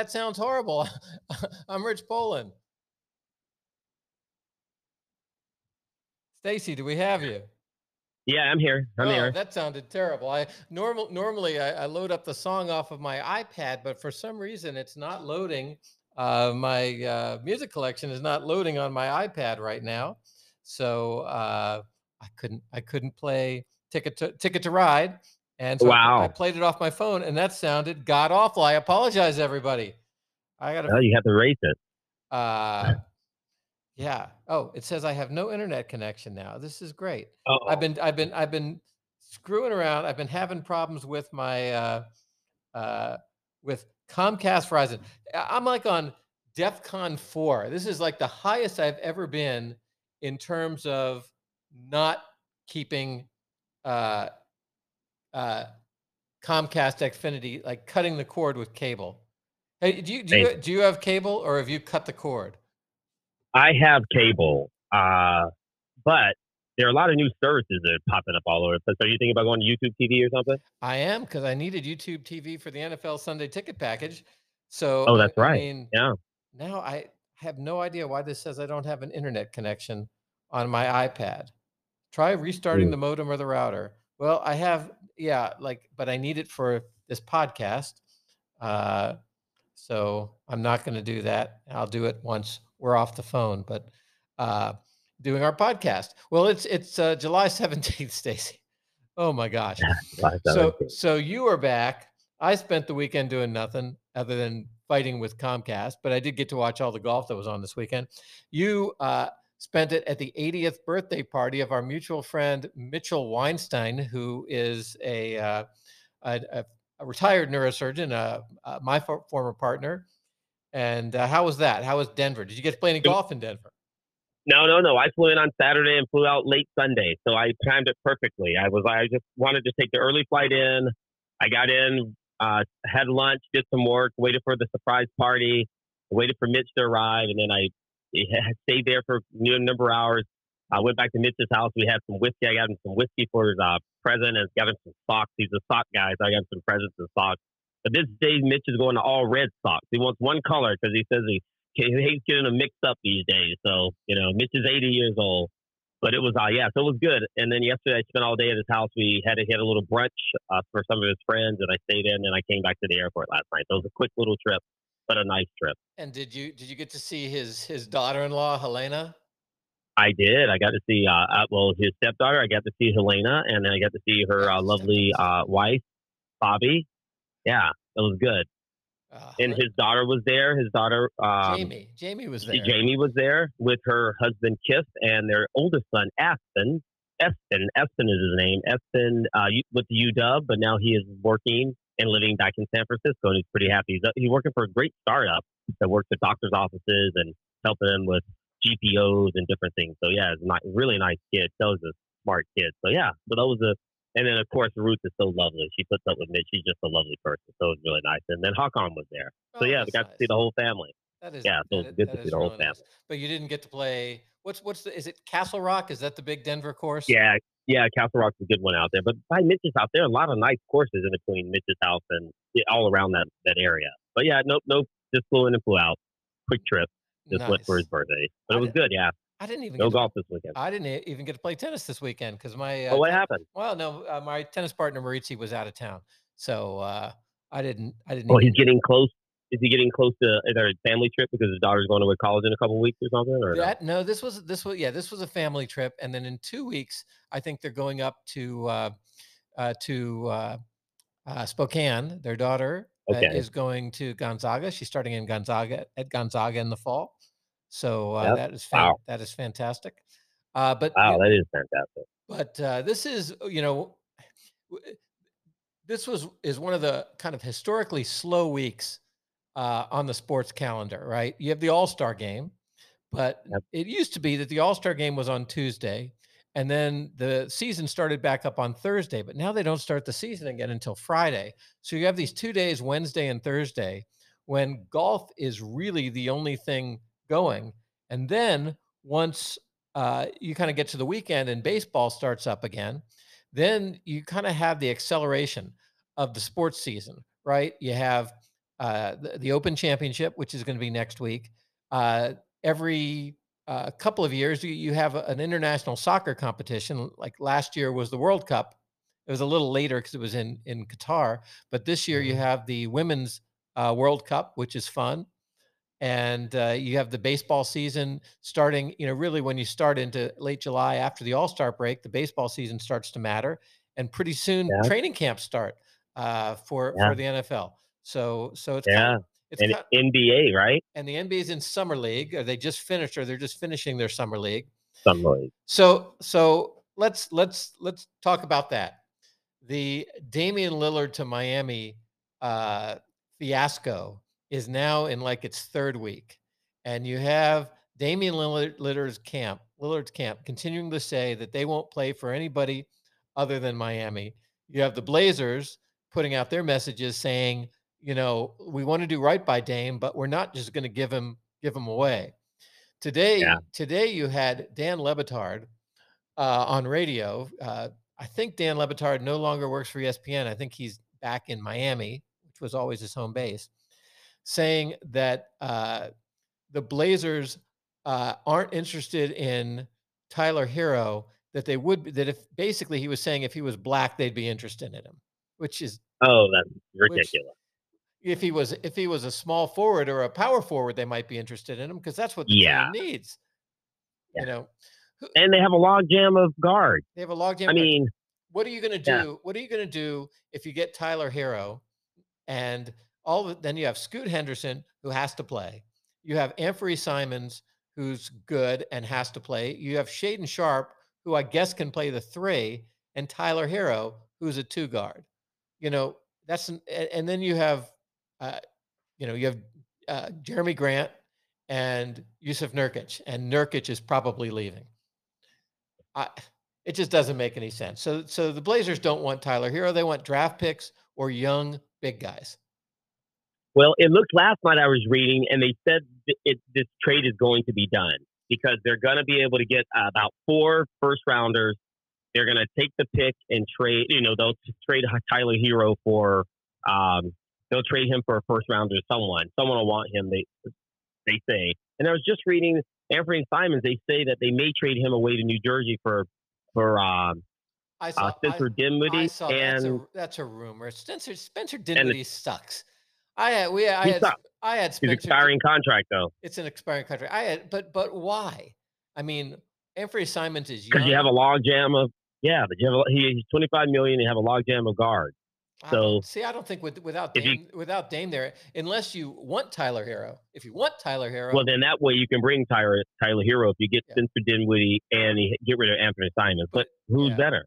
that sounds horrible. I'm Rich Poland. Stacy, do we have you? Yeah, I'm here. I'm Oh, here. that sounded terrible. I normal normally I, I load up the song off of my iPad, but for some reason it's not loading. Uh, my uh, music collection is not loading on my iPad right now, so uh, I couldn't I couldn't play Ticket to Ticket to Ride, and so I, I played it off my phone, and that sounded god awful. I apologize, everybody. I gotta Well, you have to raise it. uh, yeah. Oh, it says I have no internet connection now. This is great. Oh. I've been I've been I've been screwing around. I've been having problems with my uh uh with Comcast Verizon. I'm like on DEFCON 4. This is like the highest I've ever been in terms of not keeping uh uh Comcast Xfinity, like cutting the cord with cable. Hey, do you do you do you have cable or have you cut the cord? I have cable, uh, but there are a lot of new services that are popping up all over the place. Are you thinking about going to YouTube TV or something? I am because I needed YouTube TV for the NFL Sunday ticket package. So Oh, that's I right. mean, Yeah. now I have no idea why this says I don't have an internet connection on my iPad. Try restarting Mm. the modem or the router. Well, I have, yeah, like, but I need it for this podcast. Uh, so I'm not going to do that. I'll do it once we're off the phone. But uh, doing our podcast. Well, it's it's uh, July 17th, Stacy. Oh my gosh. So so you are back. I spent the weekend doing nothing other than fighting with Comcast, but I did get to watch all the golf that was on this weekend. You uh, spent it at the 80th birthday party of our mutual friend Mitchell Weinstein, who is a uh, a, a, a retired neurosurgeon, uh, uh, my for- former partner. And uh, how was that? How was Denver? Did you get to play any golf in Denver? No, no, no. I flew in on Saturday and flew out late Sunday, so I timed it perfectly. I was, I just wanted to take the early flight in. I got in, uh, had lunch, did some work, waited for the surprise party, waited for Mitch to arrive, and then I stayed there for a number of hours. I went back to Mitch's house. We had some whiskey. I got him some whiskey for his uh, present and got him some socks. He's a sock guy, so I got him some presents and socks. But this day, Mitch is going to all red socks. He wants one color because he says he, he hates getting them mixed up these days. So, you know, Mitch is 80 years old. But it was, uh, yeah, so it was good. And then yesterday, I spent all day at his house. We had a, he had a little brunch uh, for some of his friends, and I stayed in, and I came back to the airport last night. So it was a quick little trip, but a nice trip. And did you did you get to see his his daughter-in-law Helena? I did. I got to see, uh, uh, well, his stepdaughter. I got to see Helena, and then I got to see her uh, lovely uh, wife, Bobby. Yeah, it was good. Uh, And his daughter was there. His daughter, um, Jamie. Jamie was there. Jamie was there with her husband Kith and their oldest son Aspen. Espen, Espen is his name. Espen uh, with the UW, but now he is working and living back in San Francisco, and he's pretty happy. He's, uh, he's working for a great startup that works at doctors' offices and helping them with GPOs and different things. So yeah, it's not really nice kid. So he's a smart kid. So yeah, so that was a. And then of course Ruth is so lovely. She puts up with Mitch. She's just a lovely person. So it was really nice. And then Hakon was there. So Oh, yeah, we got to see the whole family. That is Yeah, so that good that to see the whole really nice. family. But you didn't get to play. What's what's the? Is it Castle Rock? Is that the big Denver course? Yeah, yeah, Castle Rock's a good one out there. But by Mitch's house, there are a lot of nice courses in between Mitch's house and all around that that area. But yeah, no, no, just flew in and flew out. Quick trip. Just went for his birthday. But I it was good. Yeah, I didn't even no get to, golf this weekend. I didn't even get to play tennis this weekend because my uh, Oh, what happened? well no uh, my tennis partner Maritzi was out of town, so uh, I didn't I didn't. Oh, even, he's getting close. Is he getting close to is there a family trip because his daughter's going to college in a couple weeks or something? Or no? That no, this was this was yeah, this was a family trip, and then in two weeks, I think they're going up to uh, uh, to uh, uh, Spokane. Their daughter uh, Okay. is going to Gonzaga. She's starting in Gonzaga at Gonzaga in the fall, so uh, Yep. that is fan- Wow. that is fantastic. Uh, but Wow, that is fantastic. but uh, this is you know this was is one of the kind of historically slow weeks uh, on the sports calendar right you have the all-star game but Yep. it used to be that the all-star game was on tuesday and then the season started back up on thursday but now they don't start the season again until friday so you have these two days wednesday and thursday when golf is really the only thing going and then once uh, you kind of get to the weekend and baseball starts up again, then you kind of have the acceleration of the sports season, right? You have uh, the, the Open Championship, which is going to be next week. Uh, every uh, couple of years, you, you have an international soccer competition. Like last year was the World Cup. It was a little later because it was in in Qatar, but this year you Mhm. have the Women's uh, World Cup, which is fun and uh, you have the baseball season starting you know really when you start into late july after the all-star break the baseball season starts to matter and pretty soon Yeah. training camps start uh, for Yeah. for the nfl so so it's Yeah. kind it's And kind, NBA, right? and the nba is in summer league or they just finished or they're just finishing their summer league Some league. so so let's let's let's talk about that the Damian Lillard to Miami uh, fiasco is now in like its third week, and you have Damian Lillard, Lillard's camp, Lillard's camp, continuing to say that they won't play for anybody other than Miami. You have the Blazers putting out their messages saying, you know, we want to do right by Dame, but we're not just going to give him give him away. Today, Yeah. today you had Dan Le Batard uh, on radio. Uh, I think Dan Le Batard no longer works for ESPN. I think he's back in Miami, which was always his home base, saying that uh, the Blazers uh, aren't interested in Tyler Herro. That they would be- that if basically he was saying if he was black they'd be interested in him, which is Oh, that's ridiculous. If he was if he was a small forward or a power forward they might be interested in him because that's what the Yeah. team needs. Yeah. You know, and they have a log jam of guards. they have a logjam. I guard. mean, what are you going to Yeah. do? What are you going to do if you get Tyler Herro and all of, then you have Scoot Henderson who has to play. You have Anthony Simons who's good and has to play. You have Shaedon Sharpe who I guess can play the three and Tyler Herro who's a two guard. You know, that's an, and then you have uh, you know, you have uh, Jerami Grant and Jusuf Nurkic and Nurkic is probably leaving. I, it just doesn't make any sense. So, so the Blazers don't want Tyler Herro. They want draft picks or young big guys. well, it looked last night I was reading, and they said it, this trade is going to be done because they're going to be able to get about four first rounders. They're going to take the pick and trade. You know, they'll trade Tyler Herro for. Um, they'll trade him for a first rounder to someone. Someone will want him. They they say. And I was just reading Anthony Simons. They say that they may trade him away to New Jersey for for um, I saw, uh, Spencer I, I Dinwiddie saw that's, and a, that's a rumor. Spencer Spencer Dinwiddie sucks. I had we I had sucks. I had his Spencer. expiring contract though. It's an expiring contract. I had, but but why? I mean, Anthony Simons is because you have a log jam of yeah, but you have a, he, he's twenty five million. You have a log jam of guards. I So, see, I don't think with, without if you- without Dame there, unless you want Tyler Herro. If you want Tyler Herro, Well, then that way you can bring Tyler Tyler Herro if you get Yeah. Spencer Dinwiddie and get rid of Anthony Simons. But who's yeah. better?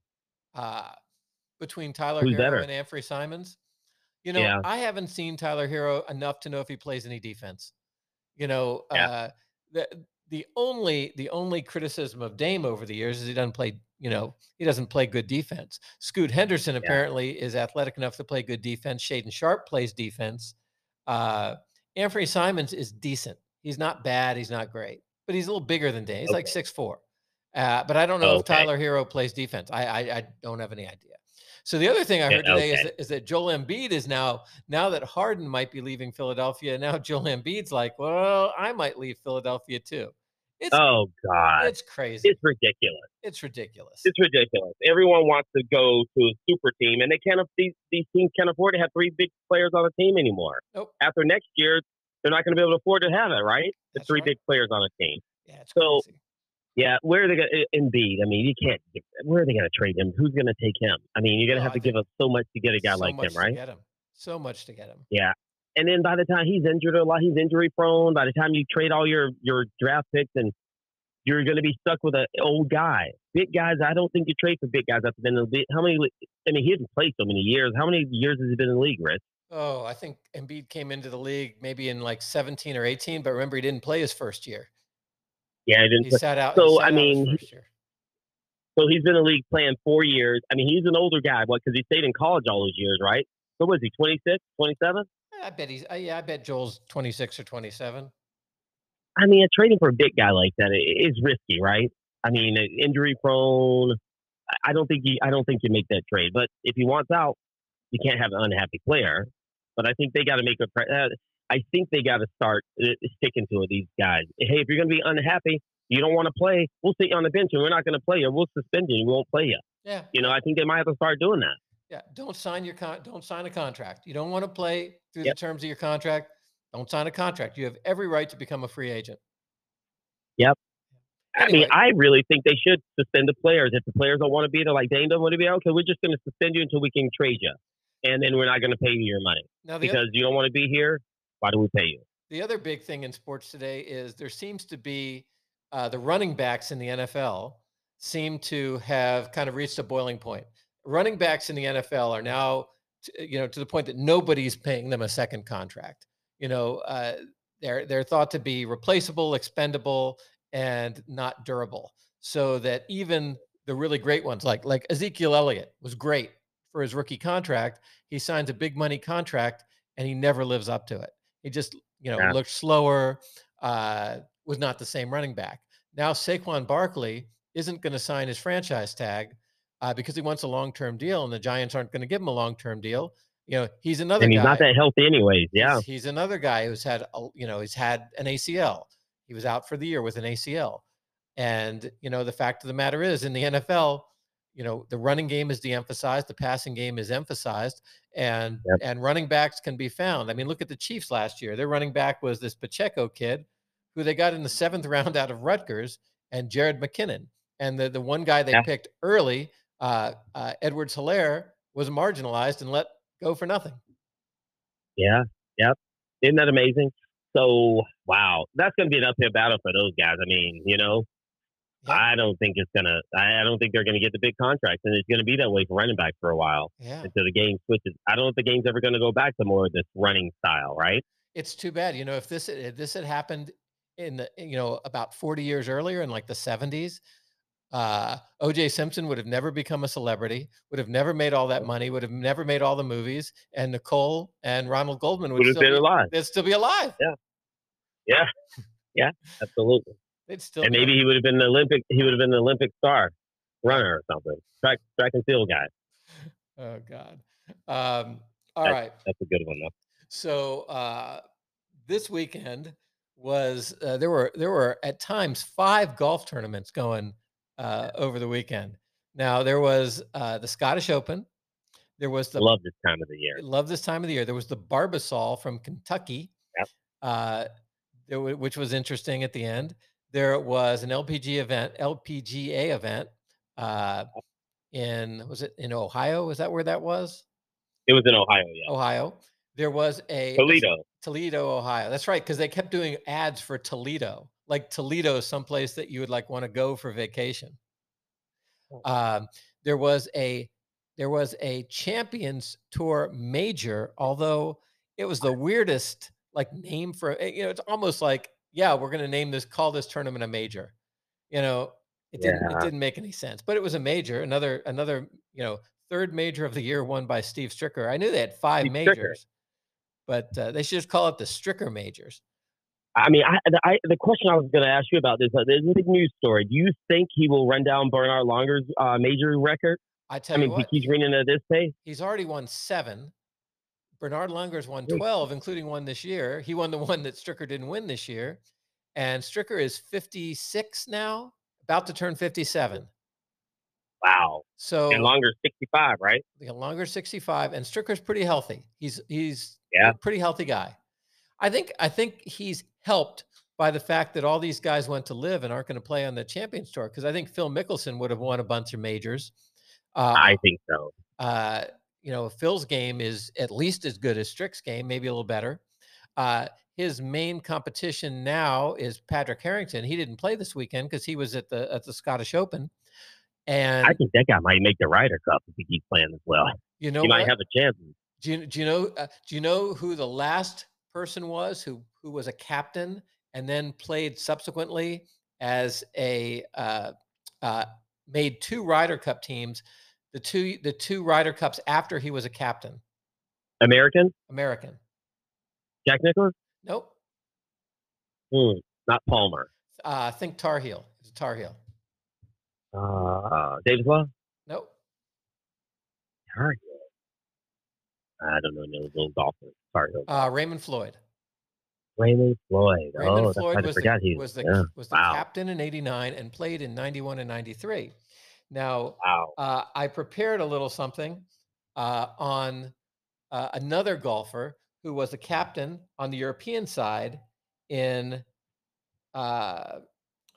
uh, between Tyler Who's Hero better? and Anthony Simons, you know, Yeah. I haven't seen Tyler Herro enough to know if he plays any defense. You know, uh, the the only the only criticism of Dame over the years is he doesn't play. You know, he doesn't play good defense. Scoot Henderson apparently is athletic enough to play good defense. Shaedon Sharpe plays defense. Uh, Anthony Simons is decent. He's not bad. He's not great, but he's a little bigger than Dame. He's like six four. Uh, but I don't know if Tyler Herro plays defense. I, I I don't have any idea. So the other thing I Yeah, heard today is, that, is that Joel Embiid is now now that Harden might be leaving Philadelphia. Now Joel Embiid's like, well, I might leave Philadelphia too. It's Oh God, it's crazy. it's ridiculous. It's ridiculous. It's ridiculous. Everyone wants to go to a super team, and they can't. These these teams can't afford to have three big players on a team anymore. Nope. After next year, they're not going to be able to afford to have it, right? The That's three right. big players on a team. yeah, it's so- crazy. Yeah, where are they going to Embiid? I mean, you can't. Where are they going to trade him? Who's going to take him? I mean, you're going to Oh, have I to give up so much to get a guy so like much him, to right? Get him. So much to get him. And then by the time he's injured a lot, he's injury prone. By the time you trade all your your draft picks, and you're going to be stuck with an old guy. Big guys, I don't think you trade for big guys after been in the league. How many? I mean, he hasn't played so many years. How many years has he been in the league, Rich? Oh, I think Embiid came into the league maybe in like 17 or 18, but remember he didn't play his first year. Yeah, he didn't. He play. sat out. So, sat I mean. So he's been in the league playing four years. I mean, he's an older guy, what? Because he stayed in college all those years, right? So was he 26, 27? I bet he's. Uh, yeah, I bet Joel's 26 or 27. I mean, trading for a big guy like that is risky, right? I mean, injury prone. I- don't think you. I don't think you make that trade. But if he wants out, you can't have an unhappy player. but I think they got to make a. Uh, I think they got to start uh, sticking to it. These guys. Hey, if you're going to be unhappy, you don't want to play, we'll sit you on the bench and we're not going to play you. We'll suspend you. We won't play you. Yeah. You know, I think they might have to start doing that. Yeah. Don't sign your con. Don't sign a contract. You don't want to play through yep. the terms of your contract. Don't sign a contract. You have every right to become a free agent. Yep. Anyway. I mean, I really think they should suspend the players. If the players don't want to be there, like Dame don't want to be, there, okay, we're just going to suspend you until we can trade you, and then we're not going to pay you your money because other, you don't want to be here. Why do we pay you? The other big thing in sports today is there seems to be uh, the running backs in the NFL seem to have kind of reached a boiling point. Running backs in the NFL are now, you know, to the point that nobody's paying them a second contract. You know, uh, they're they're thought to be replaceable, expendable, and not durable. So that even the really great ones, like like Ezekiel Elliott, was great for his rookie contract. He signs a big money contract, and he never lives up to it. He just you know yeah. looked slower. Uh, was not the same running back. Now Saquon Barkley isn't going to sign his franchise tag uh, because he wants a long-term deal, and the Giants aren't going to give him a long-term deal. You know, he's another. And he's guy. not that healthy, anyways. Yeah, he's, he's, another guy who's had, a, you know, he's had an ACL. He was out for the year with an ACL, and you know, the fact of the matter is, in the NFL, you know, the running game is de-emphasized, the passing game is emphasized, and yep. and running backs can be found. I mean, look at the Chiefs last year. Their running back was this Pacheco kid, who they got in the seventh round out of Rutgers, and Jerick McKinnon. And the, the one guy they yeah. picked early, uh, uh, Edwards Helaire, was marginalized and let go for nothing. Yeah. Yep. Isn't that amazing? So, wow, that's going to be an uphill battle for those guys. I mean, you know, yeah. I don't think it's gonna. I don't think they're gonna get the big contracts, and it's gonna be that way for running back for a while yeah. until the game switches. I don't know if the game's ever gonna go back to more of this running style, right? It's too bad. You know, if this if this had happened in the you know about 40 years earlier in like the 70s uh, OJ Simpson would have never become a celebrity, would have never made all that money, would have never made all the movies, and Nicole and Ronald Goldman would, would have been be, alive. They'd still be alive. Yeah, yeah, yeah, absolutely. They'd still, and maybe he would have been an Olympic. He would have been an Olympic star runner or something, track track and field guy. Oh God. Um, all that's, right. that's, a good one though. So uh, this weekend was uh, there were there were at times five golf tournaments going uh, over the weekend. Now there was uh, the Scottish Open. There was the love this time of the year. Love this time of the year. There was the Barbasol from Kentucky, yep. uh, w- which was interesting at the end. There was an LPG event, LPGA event, uh, in was it in Ohio? Is that where that was? It was in Ohio. Yeah, Ohio. There was a Toledo. Toledo, Ohio. That's right, because they kept doing ads for Toledo, like Toledo, someplace that you would like want to go for vacation. Oh. Um, there was a there was a Champions Tour major, although it was the weirdest like name for eh, you know it's almost like yeah we're going to name this call this tournament a major, you know it didn't yeah. it didn't make any sense, but it was a major, another another you know third major of the year won by Steve Stricker. I knew they had five Steve majors. Stricker but uh, they should just call it the Stricker majors. I mean, I, I, the question I was going to ask you about this, uh, there's a big news story. Do you think he will run down Bernhard Langer's uh, major record? I tell I mean, you what, he's running at this pace. He's already won seven. Bernhard Langer's won 12, including one this year. He won the one that Stricker didn't win this year. And Stricker is 56 now, about to turn 57. Wow. So and Langer 65, right? Langer 65, and Stricker's pretty healthy. He's he's yeah. a pretty healthy guy. I think I think he's helped by the fact that all these guys went to LIV and aren't going to play on the Champions Tour because I think Phil Mickelson would have won a bunch of majors. Uh, I think so. Uh, you know, Phil's game is at least as good as Strick's game, maybe a little better. Uh, his main competition now is Padraig Harrington. He didn't play this weekend because he was at the at the Scottish Open. And I think that guy might make the Ryder Cup if he keeps playing as well. You know, he what? might have a chance. Do you, do you know? Uh, do you know who the last person was who who was a captain and then played subsequently as a uh, uh, made two Ryder Cup teams, the two the two Ryder Cups after he was a captain. American. American. Jack Nicklaus. Nope. Hmm, not Palmer. Uh, I think Tar Heel. It's a Tar Heel. Uh, Davis Love. Nope. Tar Heel. I don't know, no little golfer. Sorry. Uh, Raymond Floyd. Raymond Floyd. Raymond oh, Floyd I was forgot the, he was the, yeah. was the Wow. captain in 89 and played in 91 and 93. Now, Wow. uh, I prepared a little something uh, on uh, another golfer who was a captain on the European side in. Uh,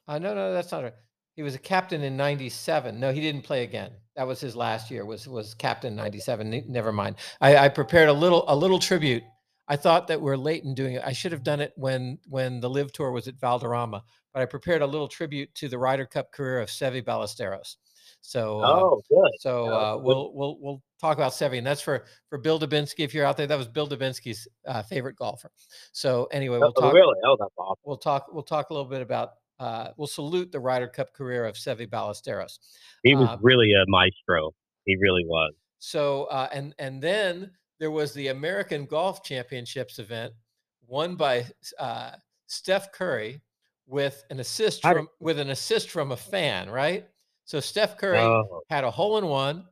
uh, no, no, that's not right. He was a captain in '97. No, he didn't play again. That was his last year. Was was captain '97. Never mind. I, I prepared a little a little tribute. I thought that we're late in doing it. I should have done it when when the LIV Tour was at Valderrama. But I prepared a little tribute to the Ryder Cup career of Seve Ballesteros. So uh, oh, good. so uh, we'll we'll we'll talk about Seve, and that's for for Bill Dubinsky. If you're out there, that was Bill Dubinsky's uh, favorite golfer. So anyway, we'll oh, talk. really? Oh, that's awesome. We'll talk. We'll talk a little bit about. Uh, we'll salute the Ryder Cup career of Seve Ballesteros. He was Uh, really a maestro. He really was. So uh, and and then there was the American Golf Championships event, won by uh, Steph Curry with an assist from with an assist from a fan, right? So Steph Curry Oh, had a hole in one,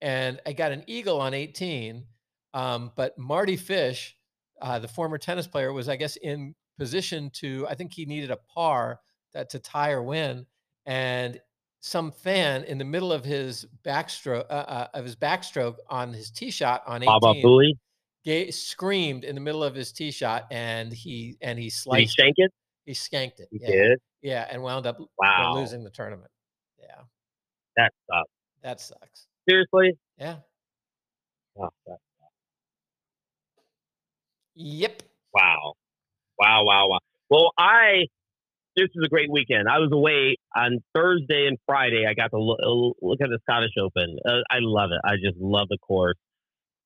and I got an eagle on 18. Um, but Mardy Fish, uh, the former tennis player, was I guess in position to. I think he needed a par that to tie or win, and some fan in the middle of his backstroke uh, uh, of his backstroke on his tee shot on 18 Baba Booey. screamed in the middle of his tee shot, and he and he Did he sliced. shank it? he skanked it. He yeah, did. yeah, and wound up Wow. losing the tournament. Yeah, That sucks. that sucks. Seriously? Yeah. Oh, that- Yep. wow. Wow, wow, wow. Well, I, this is a great weekend. I was away on Thursday and Friday. I got to look, look at the Scottish Open. Uh, I love it. I just love the course.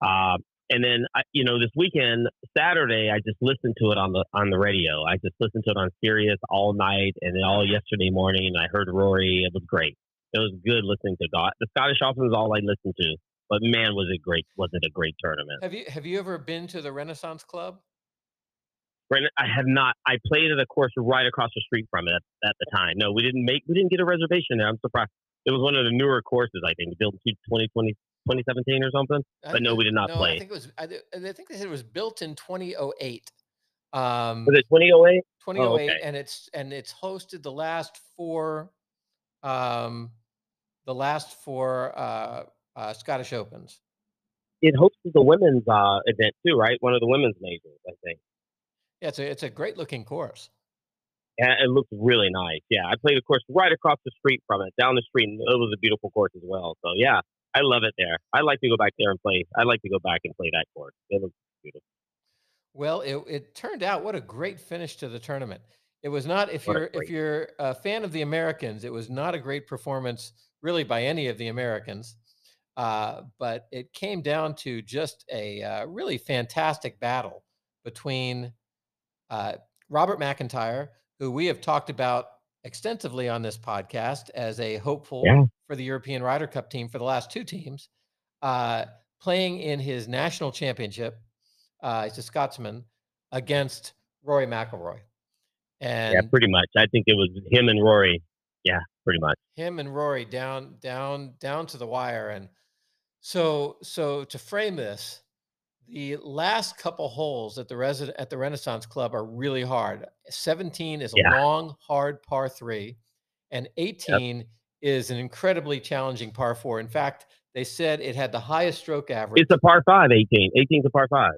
Um, and then, I, you know, this weekend, Saturday, I just listened to it on the on the radio. I just listened to it on Sirius all night and then all yesterday morning. I heard Rory. It was great. It was good listening to God. The Scottish Open is all I listened to. But man, was it great! Was it a great tournament? Have you have you ever been to the Renaissance Club? I have not. I played at a course right across the street from it at, at the time. No, we didn't make. We didn't get a reservation there. I'm surprised. It was one of the newer courses, I think, built in 2020, 2017 or something. I- But no, we did not no, I play. think it was. I, I think they said it was built in 2008. Um, Was it 2008? 2008, okay. and it's and it's hosted the last four, um, the last four uh, uh, Scottish Opens. It hosted the women's uh, event too, right? One of the women's majors, I think. Yeah, it's a it's a great looking course. Yeah, it looked really nice. Yeah, I played a course right across the street from it, down the street, and it was a beautiful course as well. So yeah, I love it there. I like to go back there and play. I like to go back and play that course. It looks beautiful. Well, it, it turned out what a great finish to the tournament. It was not if What you're if you're a fan of the Americans, it was not a great performance really by any of the Americans. Uh, but it came down to just a uh, really fantastic battle between uh, Robert McIntyre, who we have talked about extensively on this podcast as a hopeful Yeah. for the European Ryder Cup team for the last two teams, uh, playing in his national championship. Uh, he's a Scotsman against Rory McIlroy, and yeah, pretty much. I think it was him and Rory. Yeah, pretty much. him and Rory down, down, down to the wire. And so, so to frame this, the last couple holes at the resident at the Renaissance Club are really hard. 17 is a Yeah. long, hard par three, and 18 is an incredibly challenging par four. In fact, they said it had the highest stroke average. It's a par five, 18. 18's a par five.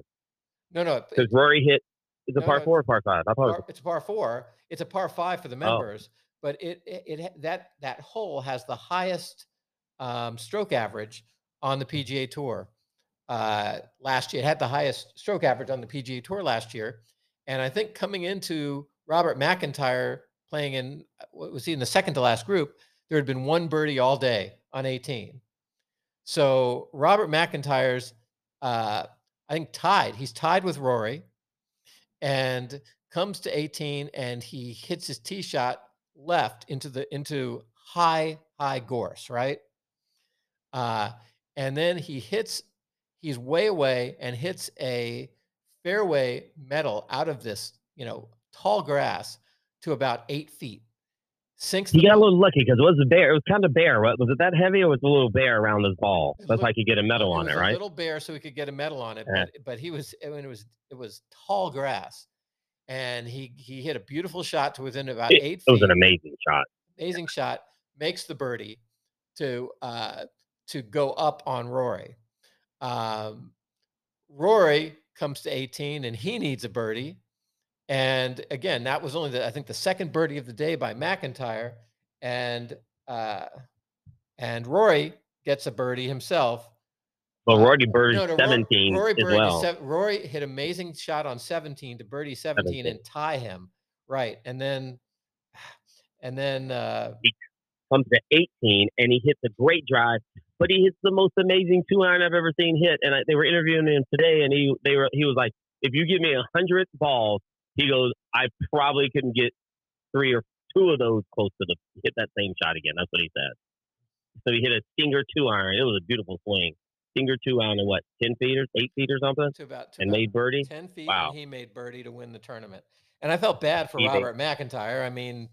no, no, Because Rory hit, it's a No, par no, four or par five? I thought it was it's a par four. It's a par five for the Oh. members, but it, it it that that hole has the highest um, stroke average on the PGA Tour uh, last year. It had the highest stroke average on the PGA Tour last year, and I think coming into Robert McIntyre playing in what was he in the second to last group, there had been one birdie all day on 18. So Robert McIntyre's, uh, I think tied. He's tied with Rory, and comes to 18 and he hits his tee shot left into the into high high gorse right uh and then he hits he's way away and hits a fairway metal out of this you know tall grass to about eight feet sinks. He got a little lucky because it was a bear. It was kind of bare. Was was it that heavy or was it a little bare around his ball? That's a like he could get a medal on it, a right? little bare, so he could get a medal on it. Yeah. But but he was I mean, it was it was tall grass, and he he hit a beautiful shot to within about It, eight it was an amazing shot. amazing shot, makes the birdie to uh, to go up on Rory. Um, Rory comes to 18 and he needs a birdie. And again, that was only the I think the second birdie of the day by McIntyre, and uh, and Rory gets a birdie himself. Well, Uh, Rory Bird No, no, 17 Rory as well. sev- Rory hit amazing shot on 17 to birdie 17 and tie him. Right. And then and then uh he Comes to 18 and he hits a great drive, but he hits the most amazing two iron I've ever seen hit. And I, they were interviewing him today, and he they were he was like, if you give me a hundred balls, he goes, I probably couldn't get three or two of those close to the hit that same shot again. That's what he said. So he hit a stinger two iron. It was a beautiful swing. Finger two iron and what, ten feet or eight feet or something, to about to and about made birdie. 10 feet Wow. and he made birdie to win the tournament. And I felt bad for He Robert McIntyre. I mean,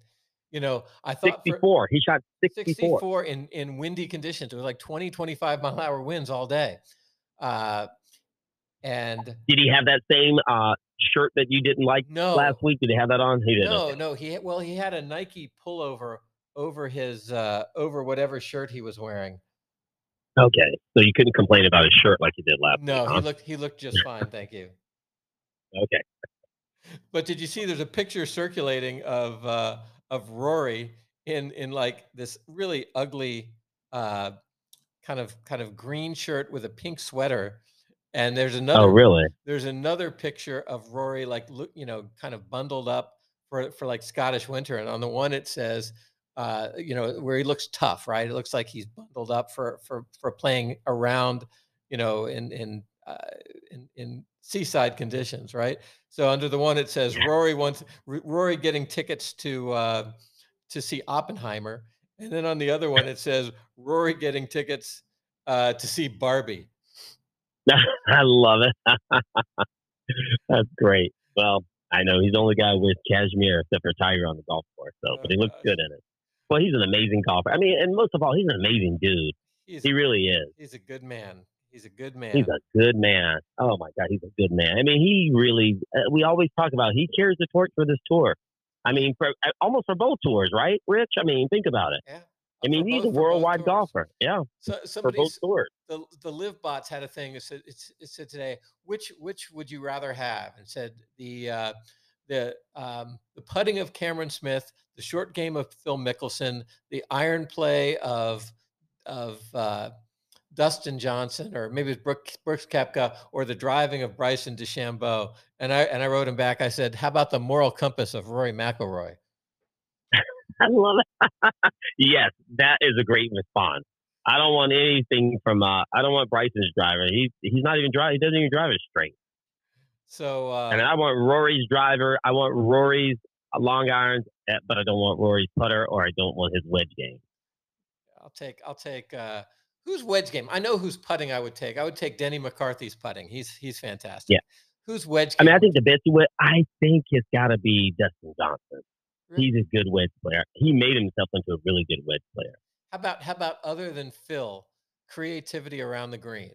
you know, I thought for 64. He shot 64. 64 in in windy conditions. It was like 20 25 mile an hour winds all day. Uh and Did he have that same uh, shirt that you didn't like no last week? Did he have that on? He didn't. No, okay. no, he well he had a Nike pullover over his uh over whatever shirt he was wearing. Okay, so you couldn't complain about his shirt like you did last No, week. he looked he looked just fine, thank you. Okay. But did you see there's a picture circulating of uh of Rory in in like this really ugly uh kind of kind of green shirt with a pink sweater and there's another Oh, really? there's another picture of Rory like you know, kind of bundled up for for like Scottish winter, and on the one it says, uh, you know, where he looks tough, right? It looks like he's bundled up for for for playing around, you know, in in uh, in, in seaside conditions, right? So under the one it says Rory wants Rory getting tickets to uh, to see Oppenheimer, and then on the other one it says Rory getting tickets uh, to see Barbie. I love it. That's great. Well, I know he's the only guy with cashmere except for Tiger on the golf course, so but he looks gosh. good in it. Well, he's an amazing golfer. I mean, and most of all, he's an amazing dude. He's He really is. he's a good man. He's a good man. He's a good man. Oh my God, he's a good man. I mean, he really. Uh, we always talk about he carries the torch for this tour. I mean, for uh, almost for both tours, right, Rich? I mean, think about it. yeah. I mean, he's both- a worldwide golfer. Yeah, So for both tours. the the LIV Bots had a thing. It said it's, it said today which which would you rather have? And said the uh, the um, the putting of Cameron Smith, the short game of Phil Mickelson, the iron play of of uh, Dustin Johnson, or maybe it's Brooks, Brooks Koepka, or the driving of Bryson DeChambeau. And I and I wrote him back. I said, "How about the moral compass of Rory McIlroy?" I love it. yes, that is a great response. I don't want anything from. Uh, I don't want Bryson's driver. He's he's not even drive. He doesn't even drive it straight. So uh, and I want Rory's driver. I want Rory's long irons, eh, but I don't want Rory's putter, or I don't want his wedge game. I'll take I'll take uh who's wedge game? I know who's putting I would take. I would take Denny McCarthy's putting. He's he's fantastic. Yeah. Who's wedge I mean, I think the best way. I think it's got to be Dustin Johnson. Really? He's a good wedge player. He made himself into a really good wedge player. how about how about other than Phil, creativity around the green?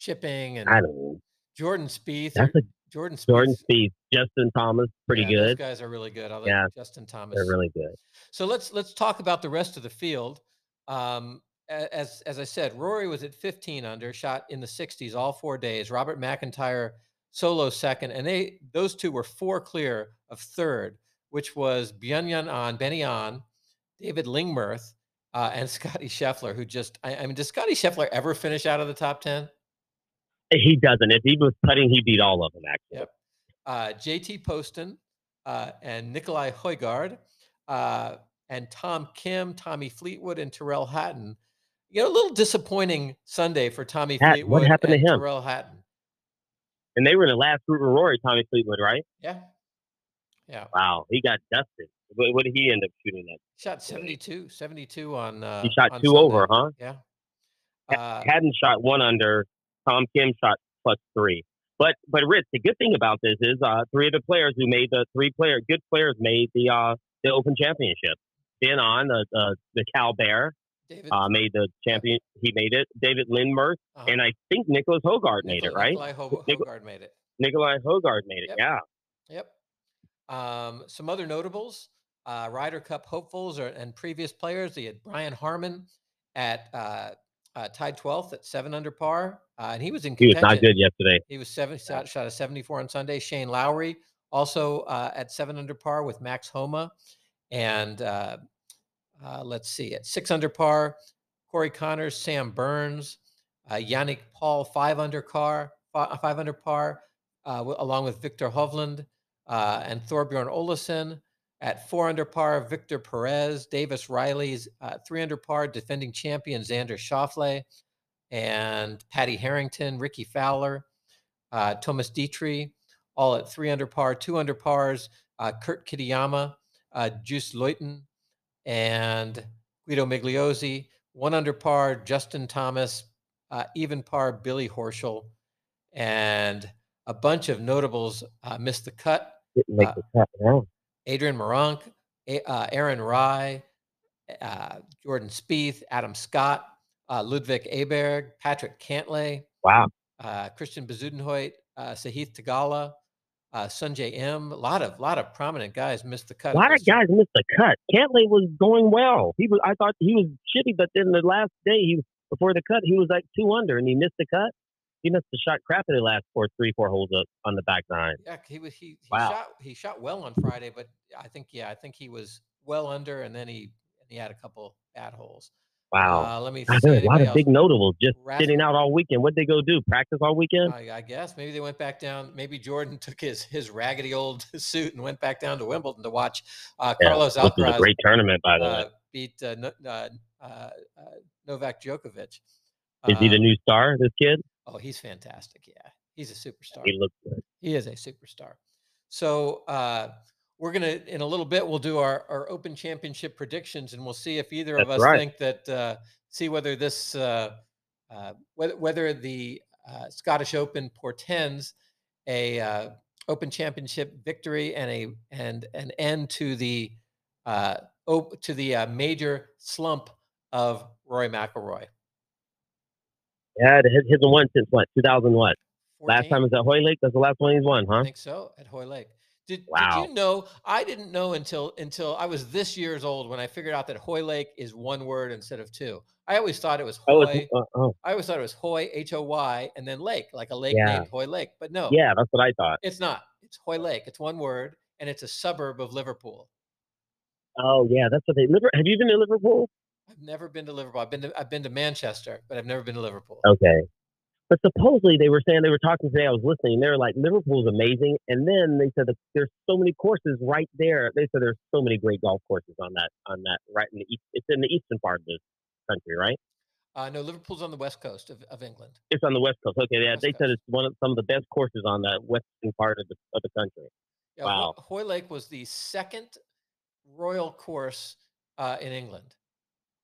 Chipping and I don't know. Jordan Spieth. That's or- a Jordan Spieth. Jordan Spieth, Justin Thomas, pretty yeah, Those good. guys are really good. I like Yeah, Justin Thomas. They're really good. So let's let's talk about the rest of the field. Um, as as I said, Rory was at 15 under, shot in the 60s all four days. Robert McIntyre solo second, and they those two were four clear of third, which was Byeong Hun An Benny An, David Lingmerth, uh, and Scotty Scheffler, who just I, I mean, does Scotty Scheffler ever finish out of the top 10? He doesn't. If he was putting, he beat all of them. Actually, Yep. Uh, JT Poston uh, and Nicolai Hojgaard uh, and Tom Kim, Tommy Fleetwood, and Tyrrell Hatton. You know, a little disappointing Sunday for Tommy Hat- what Fleetwood. happened to him? Tyrrell Hatton. and they were in the last group with Rory, Tommy Fleetwood, right? Yeah. Yeah. Wow, he got dusted. What, what did he end up shooting at? Shot 72, 72 on. Uh, He shot on two Sunday. over, huh? Yeah. Uh, Hatton shot one under. Tom Kim shot plus three. But but Rich, the good thing about this is uh, three of the players who made the three player good players made the uh, the Open Championship. Ben An the the, the Cal Bear David, uh, made the champion. He made it. David Lingmerth uh-huh. and I think Nicholas Hojgaard made it. Right? Ho- Nico- Hogard made it. Nicolai Hojgaard made it. Yep. Yeah. Yep. Um, some other notables, uh, Ryder Cup hopefuls or, and previous players. They had Brian Harman at uh, uh, tied 12th at seven under par, uh, and he was in Contention. He was not good yesterday. He was seven shot, shot a 74 on Sunday. Shane Lowry also uh, at seven under par with Max Homa, and uh, uh, let's see at six under par, Corey Conners, Sam Burns, uh, Yannick Paul five under car, five under par, uh, along with Viktor Hovland uh, and Thorbjorn Olesen. At four under par, Victor Perez, Davis Riley's uh, three under par, defending champion Xander Schauffele, and Paddy Harrington, Rickie Fowler, uh, Thomas Detry, all at three under par, two under pars, Kurt Kitayama, Joost Luiten, and Guido Migliozzi, one under par, Justin Thomas, uh, even par, Billy Horschel, and a bunch of notables uh, missed the cut. Didn't make Uh, the cut. Adrian Meronk, uh, Aaron Rai, uh, Jordan Spieth, Adam Scott, uh, Ludvig Aberg, Patrick Cantlay, Wow. uh, Christiaan Bezuidenhout, uh, Sahith Theegala, uh, Sungjae Im. A lot of lot of prominent guys missed the cut. A lot of guys missed the cut. Cantlay was going well. He was. I thought he was shitty, but then the last day, he before the cut, he was like two under, and he missed the cut. He missed the shot crap in the last four, three, four holes up on the back nine. Yeah, he was he, he Wow. shot he shot well on Friday, but I think yeah, I think he was well under, and then he he had a couple bad holes. Wow. Uh, let me there's a lot anybody of big else. notables just sitting out all weekend. What'd they go do? Practice all weekend? I, I guess maybe they went back down. Maybe Jordan took his his raggedy old suit and went back down to Wimbledon to watch uh, Yeah, Carlos This Alcaraz a great tournament, by the way. uh, beat uh, uh, uh, Novak Djokovic. Is he the Um, new star? This kid? Oh, he's fantastic. Yeah, he's a superstar. He looks good. He is a superstar. So uh, we're gonna in a little bit we'll do our, our Open Championship predictions, and we'll see if either of us right. think that uh, see whether this uh, uh, whether whether the uh, Scottish Open portends a uh, Open Championship victory and a and an end to the uh, op- to the uh, major slump of Roy McIlroy. Yeah, it has- hasn't won since what? 2000 what? Last time was at Hoylake. That's the last one he's won, huh? I think so at Hoylake. Did, Wow. did you know? I didn't know until until I was this years old when I figured out that Hoylake is one word instead of two. I always thought it was Oh, Hoy. uh, oh, I always thought it was Hoy H O Y and then Lake, like a lake Yeah. named Hoy Lake. But no, yeah, that's what I thought. it's not. It's Hoylake. It's one word and it's a suburb of Liverpool. Oh, yeah, that's what they. Have you been to Liverpool? I've never been to Liverpool. I've been to I've been to Manchester, but I've never been to Liverpool. Okay. But supposedly they were saying they were talking today. I was listening. They were like, Liverpool's amazing, and then they said that there's so many courses right there. They said there's so many great golf courses on that on that right in the east. It's in the eastern part of the country, right? Uh, no, Liverpool's on the west coast of, of England. It's on the west coast. Okay, yeah, West they said it's one of some of the best courses on that western part of the of the country. Yeah, Wow. Hoylake was the second royal course uh, in England.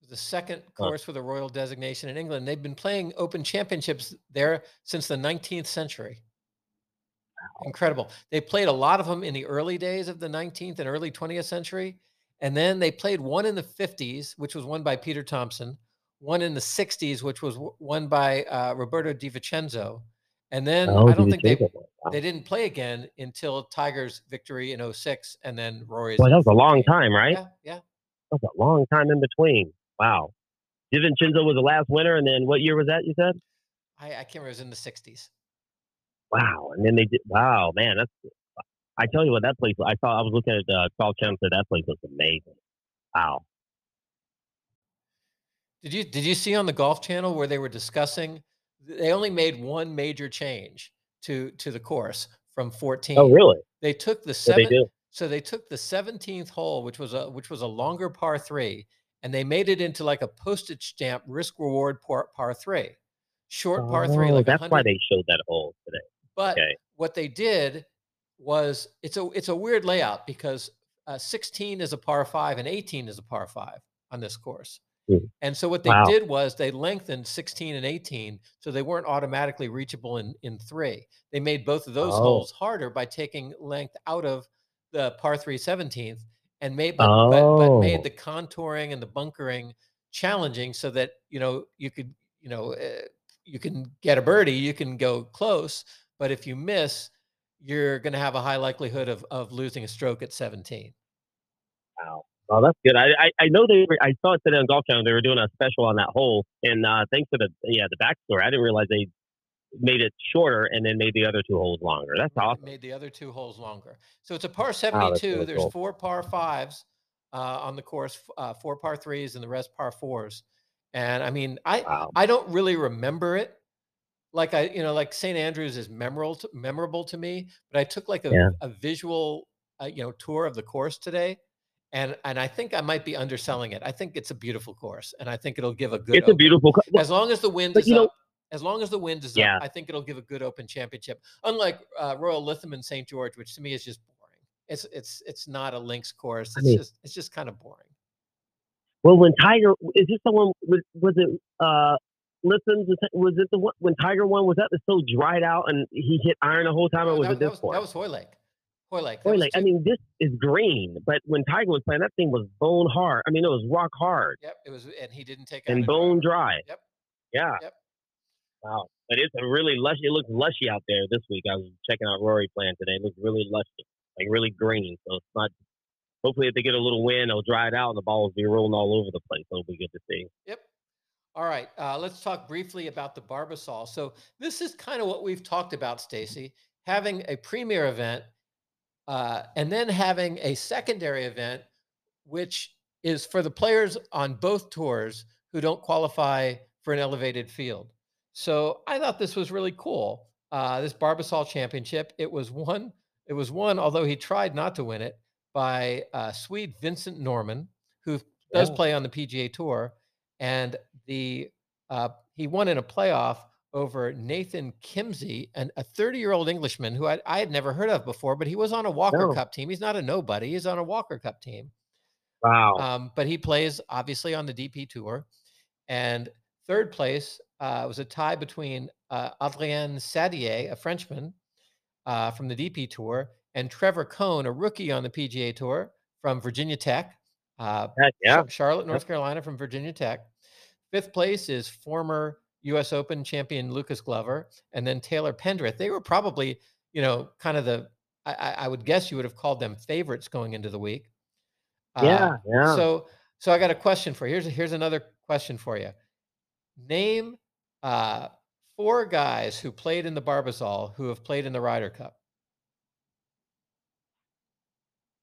The second course with a royal designation in England. They've been playing Open Championships there since the 19th century. Incredible. They played a lot of them in the early days of the 19th and early 20th century. And then they played one in the 50s, which was won by Peter Thomson, one in the 60s, which was won by uh, Roberto De Vicenzo. And then Oh, I don't think they? They didn't play again until Tiger's victory in 06 and then Rory's. In that was a long time, right? Yeah, yeah. That was a long time in between. Wow. De Vicenzo was the last winner, and then what year was that? You said? I, I can't remember. It was in the 60s. Wow. And then they did. Wow, man, that's. I tell you what, that place. I saw. I was looking at uh, Golf Channel. Said that place was amazing. Wow. Did you did you see on the Golf Channel where they were discussing? They only made one major change to to the course from 14. Oh, really? They took the What they seven. So they took the 17th hole, which was a which was a longer par three, and they made it into like a postage stamp risk reward par, par three, short par three. Oh, Like that's 100, why they showed that hole today. But Okay. what they did was it's a it's a weird layout because uh, 16 is a par five and 18 is a par five on this course. Hmm. And so what they Wow. did was they lengthened 16 and 18 so they weren't automatically reachable in in three. They made both of those Oh. holes harder by taking length out of the par three 17th and made but, but, but made Oh, the contouring and the bunkering challenging so that you know you could you know uh, you can get a birdie, you can go close, but if you miss, you're going to have a high likelihood of of losing a stroke at 17. wow. Well, that's good. I, I I know they were. I saw it today on Golf Channel. They were doing a special on that hole, and uh, thanks to the yeah the backstory, I didn't realize they made it shorter and then made the other two holes longer. That's awesome. Made the other two holes longer. So it's a par Wow, that's 72. really There's cool. four par fives uh, on the course, uh, four par threes, and the rest par fours. And I mean, I Wow. I don't really remember it like I you know like St Andrews is memorable to, memorable to me, but I took like a, Yeah. a visual uh, you know tour of the course today. And, and I think I might be underselling it. I think it's a beautiful course, and I think it'll give a good. It's a beautiful. As long as the wind but is you know- up, as long as the wind is Yeah. up, I think it'll give a good Open Championship. Unlike uh, Royal Lytham and St George, which to me is just boring. It's it's it's not a links course. I It's mean- just it's just kind of boring. Well, when Tiger is this the one? Was, was it? uh Listen, was it the one when Tiger won? Was that the so dried out and he hit iron the whole time, or Uh, was that, it this that was, one? that was Hoylake. Hoylake. that Boy, was like I mean, this is green, but when Tiger was playing, that thing was bone hard. I mean, it was rock hard Yep, it was, and he didn't take and bone driver. dry. Yep. Yeah. Yep. Wow. But it's a really lush. It looks lushy out there this week. I was checking out Rory playing today. It looks really lushy, like really green. So it's not. Hopefully, if they get a little wind, it'll dry it out and the balls will be rolling all over the place. It'll be good to see. Yep. All right. Uh, let's talk briefly about the Barbasol. So this is kind of what we've talked about, Stacy, having a premier event uh, and then having a secondary event, which is for the players on both tours who don't qualify for an elevated field. So I thought this was really cool. Uh, this Barbasol Championship. It was won. It was won, although he tried not to win it, by uh, Swede Vincent Norrman, who does Yeah. play on the PGA Tour, and the uh, he won in a playoff over Nathan Kimsey, and a 30-year-old Englishman who I, I had never heard of before, but he was on a Walker No. Cup team. He's not a nobody. He's on a Walker Cup team. Wow. Um, but he plays obviously on the DP Tour. And third place uh, was a tie between uh, Adrien Saddier, a Frenchman uh, from the DP Tour, and Trevor Cone, a rookie on the PGA Tour from Virginia Tech. Uh, yeah. Charlotte, North Carolina from Virginia Tech. Fifth place is former US Open champion Lucas Glover and then Taylor Pendrith. They were probably, you know, kind of the, I, I would guess you would have called them favorites going into the week. Uh, Yeah. Yeah. So, so I got a question for you. Here's, here's another question for you. Name uh, four guys who played in the Barbasol who have played in the Ryder Cup.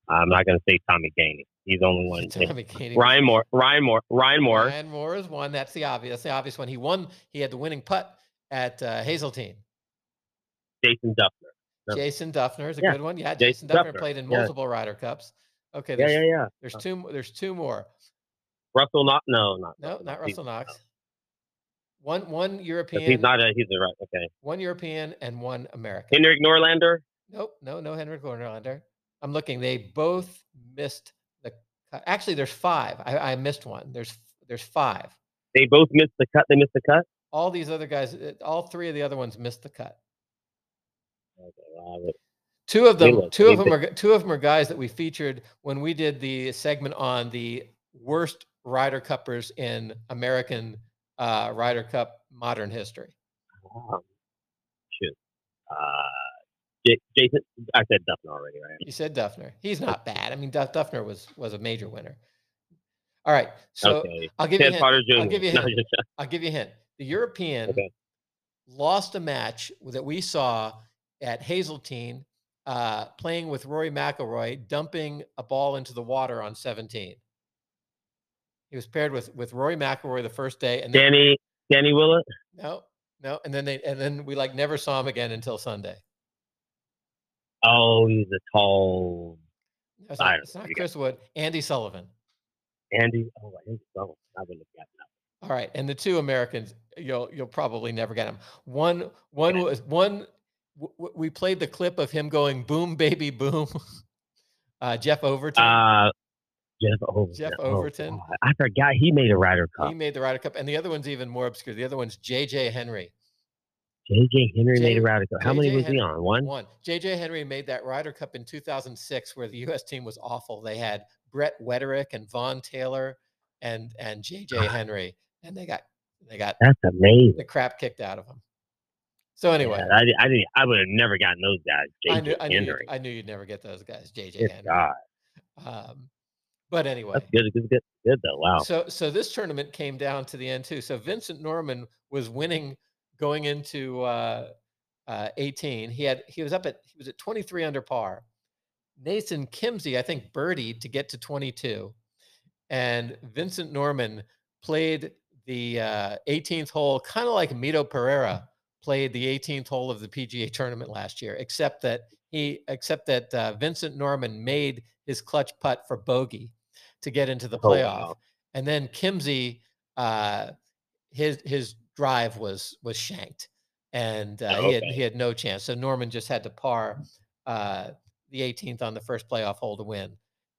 I'm not going to say Tommy Gainey. He's the only one. Tommy Gainey. Ryan Moore. Ryan Moore. Ryan Moore. Ryan Moore is one. That's the obvious. That's the obvious one. He won. He had the winning putt at uh, Hazeltine. Jason Dufner. No. Jason Dufner is a Yeah, good one. Yeah, Jason Jason Dufner Dufner, played in yeah. multiple Ryder Cups. Okay, Yeah, there's, yeah, yeah. there's two. There's two more. Russell not. No, not. No, not Russell Knox. One one European. He's not a. He's a right. Okay. one European, and one American. Henrik Norlander. Nope, no, no Henrik Norlander. I'm looking. They both missed the. cut. Actually, there's five. I, I missed one. There's there's five. They both missed the cut. They missed the cut. All these other guys, uh, all three of the other ones missed the cut. Okay, well, I would- Two of them, look- two of them are two of them are guys that we featured when we did the segment on the worst Ryder Cuppers in American uh, Ryder Cup modern history. um, shoot. Uh, J- Jason. I said Dufner already, right? You said Dufner. He's not bad. I mean, Duff, Dufner was was a major winner. All right, so okay. I'll give you a hint. I'll give you a hint. I'll give you a hint. The European Okay. lost a match that we saw at Hazeltine, uh, playing with Rory McIlroy, dumping a ball into the water on 17. He was paired with with Rory McIlroy the first day, and then, Danny. Danny Willett. no, no, and then they and then we like never saw him again until Sunday. Oh, he's a tall not, it's not know. You got- Chris Wood, Andy Sullivan. Andy. Oh, Andy Sullivan. I wouldn't have gotten that. All right, and the two Americans, you'll you'll probably never get them. One one was one. w- We played the clip of him going "boom, baby, boom." Uh, Jeff Overton. Uh, Jeff Overton. Jeff Oh, Overton. God. I forgot he made a Ryder Cup. he made the Ryder Cup, and the other one's even more obscure. The other one's J.J. Henry. JJ Henry made a Ryder Cup. How many JJ was he on? One. One. J.J. Henry made that Ryder Cup in 2006, where the U.S. team was awful. They had Brett Wetterich and Vaughn Taylor and and JJ Henry, and they got they got That's amazing. the crap kicked out of them. So anyway, Yeah, I, I didn't. I would have never gotten those guys. I JJ knew I knew, you'd, Henry. I knew you'd never get those guys, JJ Henry. God, Um, but anyway, that's good. Good, good, good though. Wow. So so this tournament came down to the end too. So Vincent Norrman was winning going into uh, uh, 18. He had he was up at he was at 23 under par. Nathan Kimsey, I think, birdied to get to 22, and Vincent Norrman played the uh, 18th hole, kind of like Mito Pereira played the 18th hole of the PGA tournament last year, except that he except that uh, Vincent Norrman made his clutch putt for bogey to get into the Oh, playoff, wow. and then Kimsey, uh, his his drive was was shanked, and uh, he had he had no chance. So Norrman just had to par uh, the 18th on the first playoff hole to win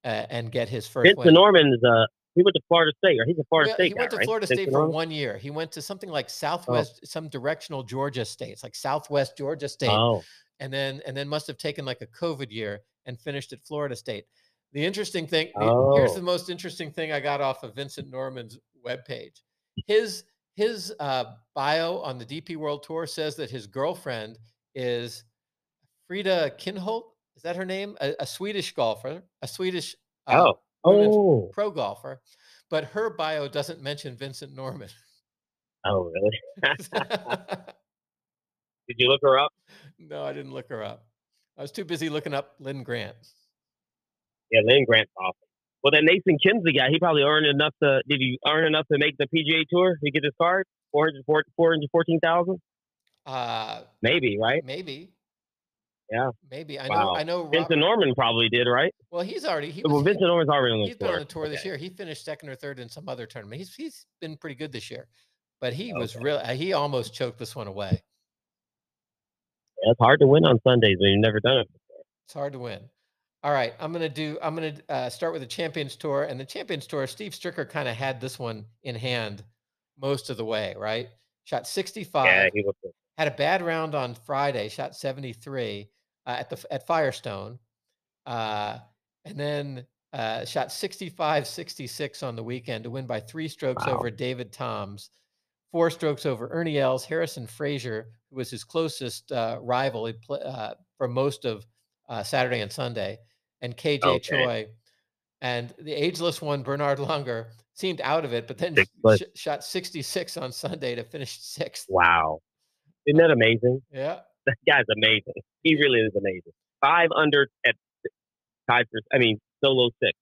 uh, and get his first Vincent win. Norrman's uh, he went to Florida State, or he's a Florida Well, State he guy, went to right? Florida State for Norrman? one year. He went to something like Southwest, some directional Georgia states, like Southwest Georgia State, Oh, and then and then must have taken like a COVID year and finished at Florida State. The interesting thing, the- here's the Oh. most interesting thing I got off of Vincent Norrman's webpage. His his uh, bio on the DP World Tour says that his girlfriend is Frida Kinhult. Is that her name? A, a Swedish golfer, a Swedish uh, oh, oh, pro golfer, but her bio doesn't mention Vincent Norrman. oh, really? Did you look her up? no, I didn't look her up. I was too busy looking up Linn Grant. Yeah, Linn Grant's awesome. Well, that Nathan Kimsey guy, he probably earned enough to. Did he earn enough to make the PGA Tour? He get his card, 414,000? Uh, Maybe, right? maybe. Yeah. Maybe. I know. Wow. I know. Vincent Norrman probably did, right? well, he's already. He well, Vincent Norrman's already on the he's been tour. on the tour this Okay. year. He finished second or third in some other tournament. He's he's been pretty good this year, but he was Okay. real. He almost choked this one away. Yeah, it's hard to win on Sundays when you've never done it. It's hard to win. All right, I'm gonna do. I'm gonna uh, start with the Champions Tour, and the Champions Tour. Steve Stricker kind of had this one in hand most of the way. Right, shot 65. Yeah, he was. had a bad round on Friday, shot 73 uh, at the at Firestone, uh, and then uh, shot 65, 66 on the weekend to win by three strokes Wow. over David Toms, four strokes over Ernie Els, Harrison Frazar, who was his closest uh, rival he pla uh, for most of uh, Saturday and Sunday, and KJ Okay. Choi. And the ageless one, Bernhard Langer, seemed out of it, but then sh- shot 66 on Sunday to finish sixth. Wow. Isn't that amazing? Yeah. That guy's amazing. He really is amazing. Five under at tied for, I mean, solo six.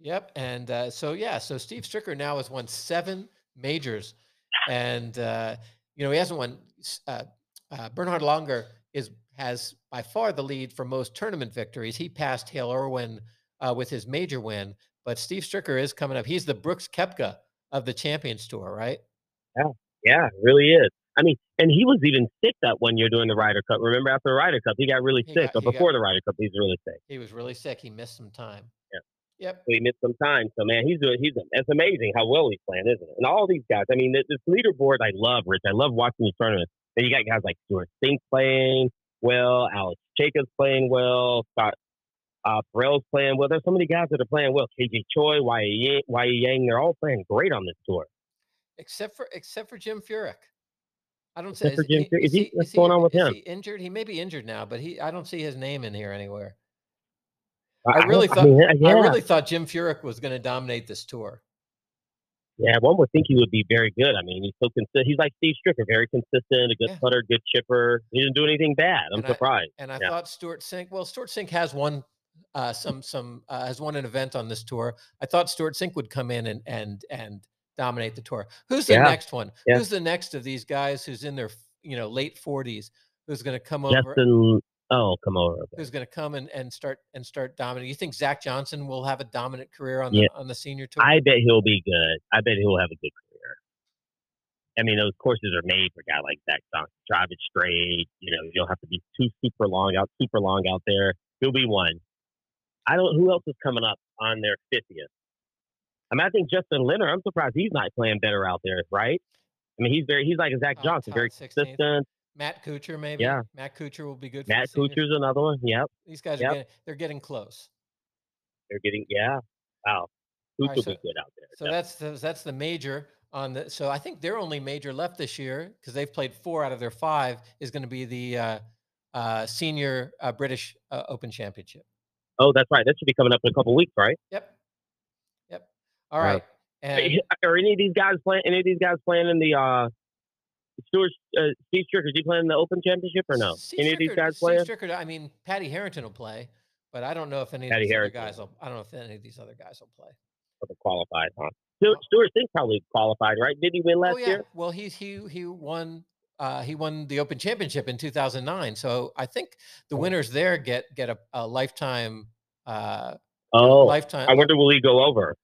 Yep. And uh, so, yeah, so Steve Stricker now has won seven majors. And, uh, you know, he hasn't won. Uh, uh, Bernhard Langer is has by far the lead for most tournament victories. He passed Hale Irwin uh, with his major win, but Steve Stricker is coming up. He's the Brooks Koepka of the Champions Tour, right? Yeah, yeah, really is. I mean, and he was even sick that one year during the Ryder Cup. Remember after the Ryder Cup, he got really He sick. got- but he got- before the Ryder Cup, he was really sick. He was really sick. He missed some time. Yeah. Yep. So he missed some time. So man, he's doing. He's. It's amazing how well he's playing, isn't it? And all these guys. I mean, this, this leaderboard I love, Rich. I love watching these tournaments. And you got guys like Stewart Cink playing well, Alex Jacobs playing well, Scott uh, Burrell's playing well. There's so many guys that are playing well. KJ Choi, Wai Yang, they're all playing great on this tour. Except for except for Jim Furyk. I don't say Except for Jim Furyk. Is he- what's is going on with is him? he injured? He may be injured now, but he I don't see his name in here anywhere. I, I really don't- thought- mean, yeah, I really thought Jim Furyk was going to dominate this tour. Yeah. One would think he would be very good. I mean, he's so consistent. He's like Steve Stricker, very consistent, a good Yeah. putter, good chipper. He didn't do anything bad. I'm And I- surprised. And I Yeah. thought Stewart Cink. Well, Stewart Cink has won uh, some some uh, has won an event on this tour. I thought Stewart Cink would come in and and and dominate the tour. Who's the Yeah. next one? Who's the next of these guys who's in their you know late forties? Who's going to come over? Oh, come over. who's going to come and, and start and start dominating. You think Zach Johnson will have a dominant career on Yeah. the on the senior tour? I bet he'll be good. I bet he'll have a good career. I mean, those courses are made for a guy like Zach Johnson. Drive it straight. You know, you don't have to be too super long out, super long out there. He'll be one. I don't. Who else is coming up on their fiftieth? I mean, I think Justin Leonard. I'm surprised he's not playing better out there, right? I mean, he's very. He's like Zach Uh, Johnson, very 16th. consistent. Matt Kuchar, maybe. Yeah. Matt Kuchar will be good. For Matt. Kuchar's another one. Yep, These guys Yep. are getting, they're getting close. they're getting. Yeah, Wow. Right, so- be good out there. So that's the, that's the major on the. So I think their only major left this year because they've played four out of their five is going to be the uh, uh, senior uh, British uh, Open Championship. oh, that's right. That should be coming up in a couple weeks, right? Yep. Yep. All Uh, right. And Are any of these guys playing? Any of these guys playing in the uh, Stuart uh, Steve Stricker? Is he playing in the Open Championship or no? Steve any of these Stricker- guys Steve playing? Stricker, I mean, Paddy Harrington will play, but I don't know if any of Paddy these other guys will. I don't know if any of these other guys will play. The qualified, huh? Stewart, Stewart Cink probably qualified, right? Did he win last oh yeah. year? Well, he's he he won. Uh, he won the Open Championship in 2009. So I think the Oh. winners there get get a, a lifetime. Uh, Oh, lifetime. I wonder will he go over?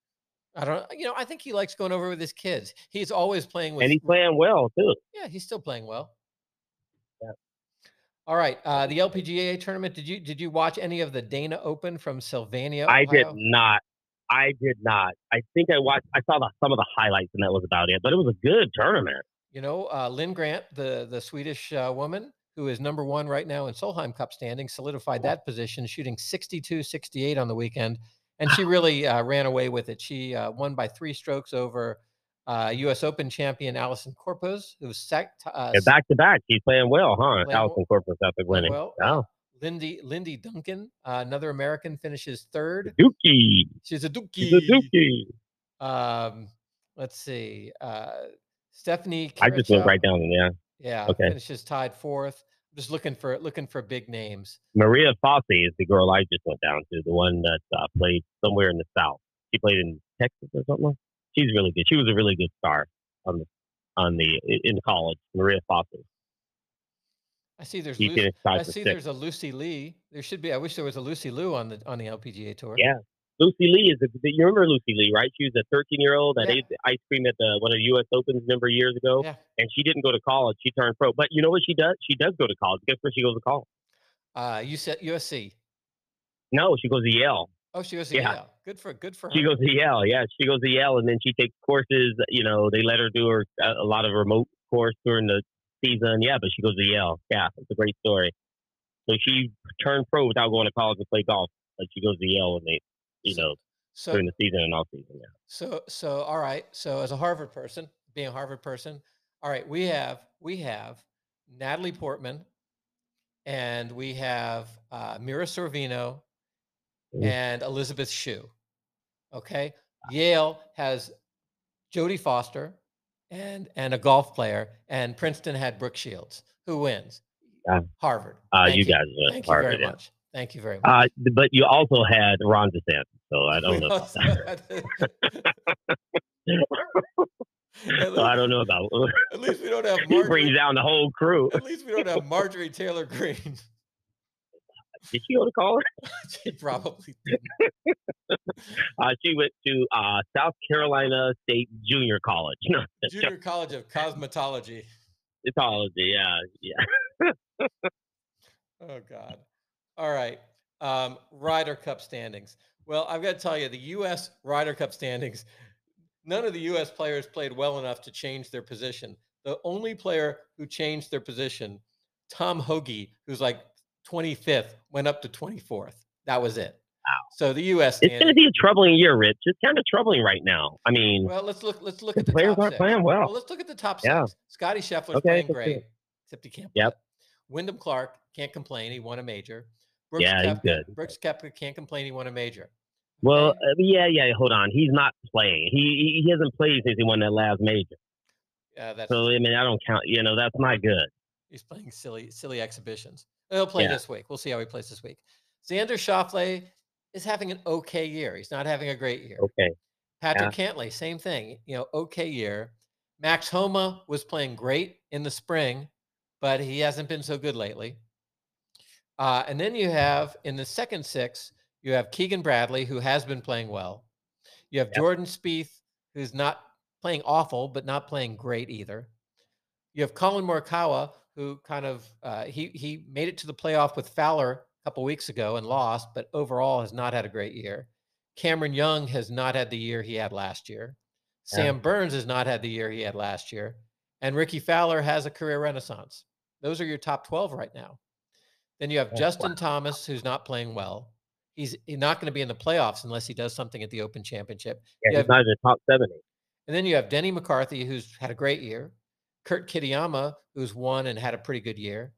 I don't. You know, I think he likes going over with his kids. He's always playing with. And he's playing well too. Yeah, he's still playing well. Yeah. All right. Uh, the LPGA tournament. Did you did you watch any of the Dana Open from Sylvania? I did not. I did not. I think I watched. I saw the, some of the highlights, and that was about it. But it was a good tournament. You know, uh, Linn Grant, the the Swedish uh, woman who is number one right now in Solheim Cup standing, solidified that position, shooting 62-68 on the weekend, and she really uh, ran away with it. She uh, won by three strokes over uh, U.S. Open champion Allisen Corpuz, who was sec- uh, Yeah, back to back, she's playing well, huh? Playing Allisen Corpuz after playing winning. well. Oh, Lindy Lindy Duncan, uh, another American, finishes third. Dookie. She's a dookie. She's a Dookie. Um, let's see. Uh, Stephanie. I just went right down. Yeah, Yeah, okay. finishes tied fourth. Just looking for looking for big names. Maria Fassi is the girl I just went down to, the one that uh, played somewhere in the South. She played in Texas or something. She's really good. She was a really good star on the on the in college. Maria Fassi. I see there's Lucy, I see there's a Lucy Li. There should be. I wish there was a Lucy Liu on the on the LPGA tour. Yeah. Lucy Li is a, you remember Lucy Li, right? She was a 13 year old that Yeah. ate ice cream at the one of the U.S. Opens a number of years ago, Yeah. and she didn't go to college. She turned pro. But you know what she does? She does go to college. Guess where she goes to college? Uh, you said USC. No, she goes to Yale. Oh, she was. Yeah. Yeah. Good for good for her. She goes to Yale. Yeah, she goes to Yale, and then she takes courses. You know, they let her do her a, a lot of remote course during the season. Yeah, but she goes to Yale. Yeah, it's a great story. So she turned pro without going to college to play golf. But she goes to Yale, and they, you know, so during the season and off season. Yeah. So so all right. So as a Harvard person, being a Harvard person, all right, we have we have Natalie Portman and we have uh, Mira Sorvino Mm. and Elizabeth Shue. Okay. Yale has Jodie Foster and and a golf player, and Princeton had Brooke Shields. Who wins? Yeah. Harvard. Uh, Thank you guys Thank you Harvard. very yeah. much. Thank you very much. Uh, but you also had Ron DeSantis, so I don't We know. About also that. had- At so I don't know about. At least we don't have he brings Marjorie. down the whole crew. At least we don't have Marjorie Taylor Greene. Did she go to college? she probably did. Uh, she went to uh, South Carolina State Junior College. No, Junior College of Cosmetology. Cosmetology. Yeah, yeah. Oh God. All right. Um, Ryder Cup standings. Well, I've got to tell you, the U.S. Ryder Cup standings. None of the U.S. players played well enough to change their position. The only player who changed their position, Tom Hoge, who's like 25th, went up to 24th. That was it. Wow. So the U.S. It's going to be a troubling year, Rich. It's kind of troubling right now. I mean, Well, let's look. Let's look the at the players top aren't six. playing well. Well, let's look at the top Yeah. six. Scotty Scheffler's Okay, playing great, except he can't. Yep. Wyndham Clark can't complain. He won a major. Brooks Yeah, he's good. Brooks Koepka can't complain. He won a major. well, Okay? uh, yeah, yeah. Hold on. He's not playing. He he, hasn't played since he won that last major. Uh, that's So I mean, I don't count. You know, that's not good. he's playing silly, silly exhibitions. He'll play Yeah. this week. We'll see how he plays this week. Xander Schauffele is having an okay year. He's not having a great year. Okay. Patrick Cantlay, same thing. You know, okay year. Max Homa was playing great in the spring, but he hasn't been so good lately. Uh, and then you have in the second six, you have Keegan Bradley, who has been playing well. You have Yep. Jordan Spieth, who's not playing awful, but not playing great either. You have Collin Morikawa, who kind of uh, he he made it to the playoff with Fowler a couple weeks ago and lost, but overall has not had a great year. Cameron Young has not had the year he had last year. Yeah. Sam Burns has not had the year he had last year. And Rickie Fowler has a career renaissance. Those are your top 12 right now. Then you have Yeah, Justin wow. Thomas, who's not playing well. he's not going to be in the playoffs unless he does something at the Open Championship. Yeah, You he's have- not in the top seventy. And then you have Denny McCarthy, who's had a great year. Kurt Kitayama, who's won and had a pretty good year.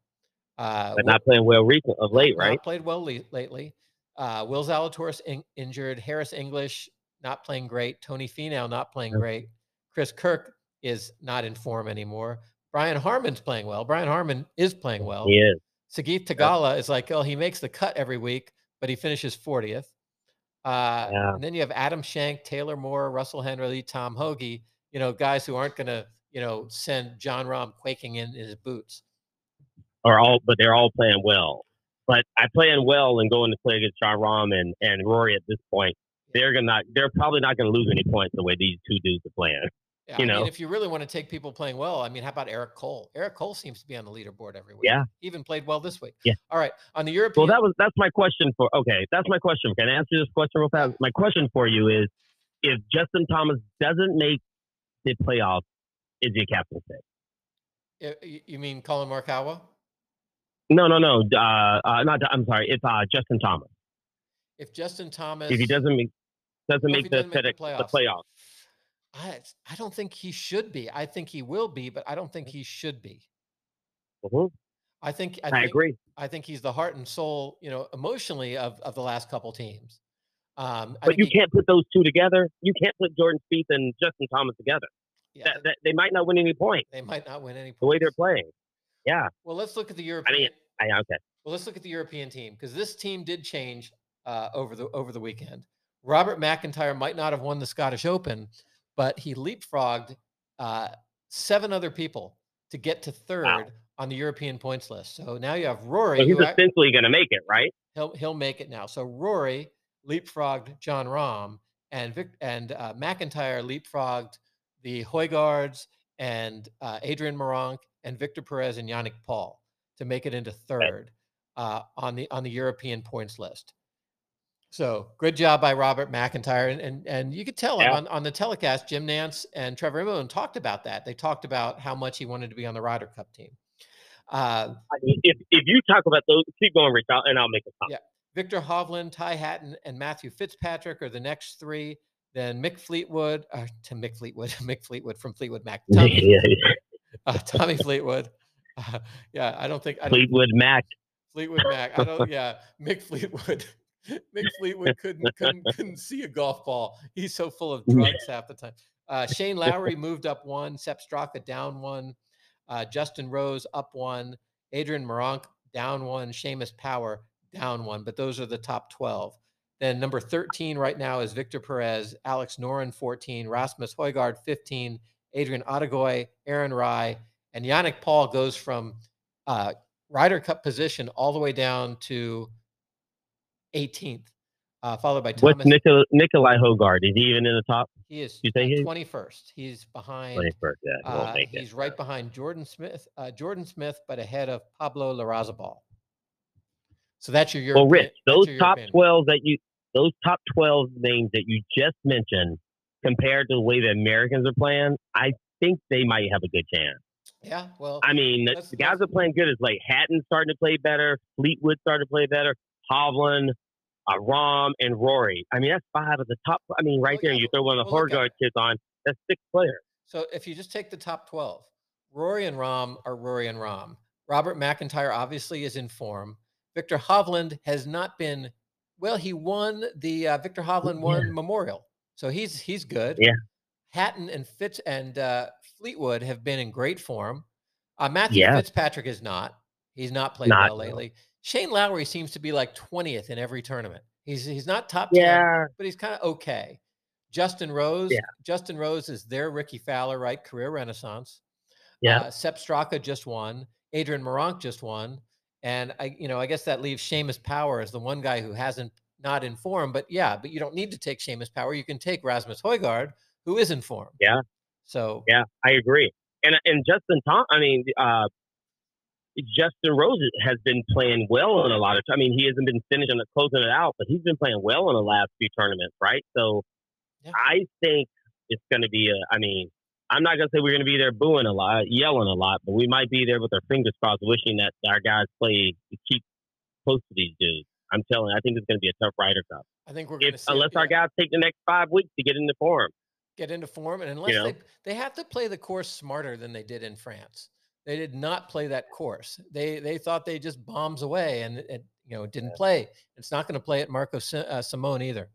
Uh, But not playing well recent of late, not right? played well le- lately. Uh, Will Zalatoris in- injured. Harris English not playing great. Tony Finau not playing Yep. great. Chris Kirk is not in form anymore. Brian Harman's playing well. Brian Harman is playing well. He is. Sahith Theegala is like, oh, he makes the cut every week, but he finishes 40th. Uh, Yeah. And then you have Adam Schenk, Taylor Moore, Russell Henley, Tom Hoge, you know, guys who aren't going to, you know, send Jon Rahm quaking in, in his boots. Are all, but they're all playing well. But I playing well and going to play against Jon Rahm and, and Rory at this point, they're gonna not. They're probably not gonna lose any points the way these two dudes are playing. Yeah, You I mean, know? if you really want to take people playing well, I mean, how about Eric Cole? Eric Cole seems to be on the leaderboard every week. Yeah. He even played well this week. Yeah. All right. On the European, Well, that was that's my question for. Okay, that's my question. Can I answer this question real fast? My question for you is: If Justin Thomas doesn't make the playoffs, is he a captain pick? you mean Collin Morikawa? No, no, no. Uh, uh, not. I'm sorry. It's uh, Justin Thomas. If Justin Thomas, If he doesn't make doesn't make he the, doesn't make the FedEx- the playoffs. I, I don't think he should be. I think he will be, but I don't think he should be. Mhm. I think I, I, think, agree. I think he's the heart and soul, you know, emotionally of of the last couple teams. Um, I But you he- can't put those two together. You can't put Jordan Spieth and Justin Thomas together. yeah, That, that, they might not win any points they might not win any. the way they're playing. Yeah. Well, let's look at the European. I, okay. Well, let's look at the European team because this team did change uh, over the over the weekend. Robert McIntyre might not have won the Scottish Open, but he leapfrogged uh, seven other people to get to third on the European points list. So now you have Rory. So he's essentially going to make it, right? he'll he'll make it now. So Rory leapfrogged Jon Rahm, and Vic, and uh, McIntyre leapfrogged the Hojgaards and uh, Adrian Meronk and Victor Perez and Yannick Paul to make it into third uh, on the on the European points list. So good job by Robert McIntyre, and and, and you could tell Yeah. on, on the telecast, Jim Nantz and Trevor Immelman talked about that. They talked about how much he wanted to be on the Ryder Cup team. Uh, I mean, if, if you talk about those, keep going, Rich, and I'll make a comment. Yeah. Viktor Hovland, Ty Hatton, and Matthew Fitzpatrick are the next three. Then Mick Fleetwood, uh, to Mick Fleetwood, Mick Fleetwood from Fleetwood Mac, Tommy, Yeah, uh, Tommy Fleetwood. Uh, yeah, I don't think I don't, Fleetwood Mac. Fleetwood Mac. I don't. Yeah, Mick Fleetwood. Mick Fleetwood couldn't couldn't couldn't see a golf ball. He's so full of drugs half the time. Uh, Shane Lowry moved up one. Sepp Straka down one. Uh, Justin Rose up one. Adrian Meronk down one. Seamus Power down one. But those are the top twelve. Then number thirteen right now is Victor Perez. Alex Noren fourteen. Rasmus Højgaard fifteen. Adrian Otaegui, Aaron Rai, and Yannick Paul goes from uh, Ryder Cup position all the way down to 18th, uh, followed by What's Thomas. Nicolai, Nicolai Hojgaard? Is he even in the top he is you say uh, he- 21st. He's behind. 21st? Yeah, he won't Uh, make it. he's right behind Jordan Smith. Uh, Jordan Smith, but ahead of Pablo Larrazabal. So that's your European. Well, Rich, those top. 12 that you, those top 12 names that you just mentioned, compared to the way the Americans are playing, I think they might have a good chance. Yeah, well, I mean, the- guys are playing good. It's like Hatton starting to play better, Fleetwood starting to play better, Hovland, uh, Rahm, and Rory. I mean, that's five of the top. I mean, right Well, there, yeah, you throw one of the well, look at kids on, that's six players. So if you just take the top 12, Rory and Rahm are Rory and Rahm. Robert McIntyre obviously is in form. Viktor Hovland has not been well. He won the uh, Viktor Hovland won Memorial, so he's he's good. Yeah. Hatton and Fitz and uh, Fleetwood have been in great form. Uh, Matthew Yeah. Fitzpatrick is not. He's not played Not, well lately. Shane Lowry seems to be like 20th in every tournament. He's he's not top 10 Yeah, but he's kind of okay. Justin Rose, Yeah. Justin Rose is their Rickie Fowler, right? Career renaissance. yeah. Uh, Sepp Straka just won. Adrian Meronk just won. And I, you know, I guess that leaves Seamus Power as the one guy who hasn't not in form. But yeah, but you don't need to take Seamus Power. You can take Rasmus Højgaard, who is in form. Yeah. So Yeah, I agree. And and Justin Tom, I mean, uh, Justin Rose has been playing well in a lot of. I mean, he hasn't been finishing it, closing it out, but he's been playing well in the last few tournaments, right? So, Yeah. I think it's going to be a. I mean, I'm not going to say we're going to be there booing a lot, yelling a lot, but we might be there with our fingers crossed, wishing that our guys play to keep close to these dudes. I'm telling you, I think it's going to be a tough Ryder Cup. I think we're going to unless our guys take the next five weeks to get into form. get into form, and unless know? they they have to play the course smarter than they did in France. They did not play that course. They they thought they just bombs away, and it, you know didn't play. It's not going to play at Marco uh, Simone either.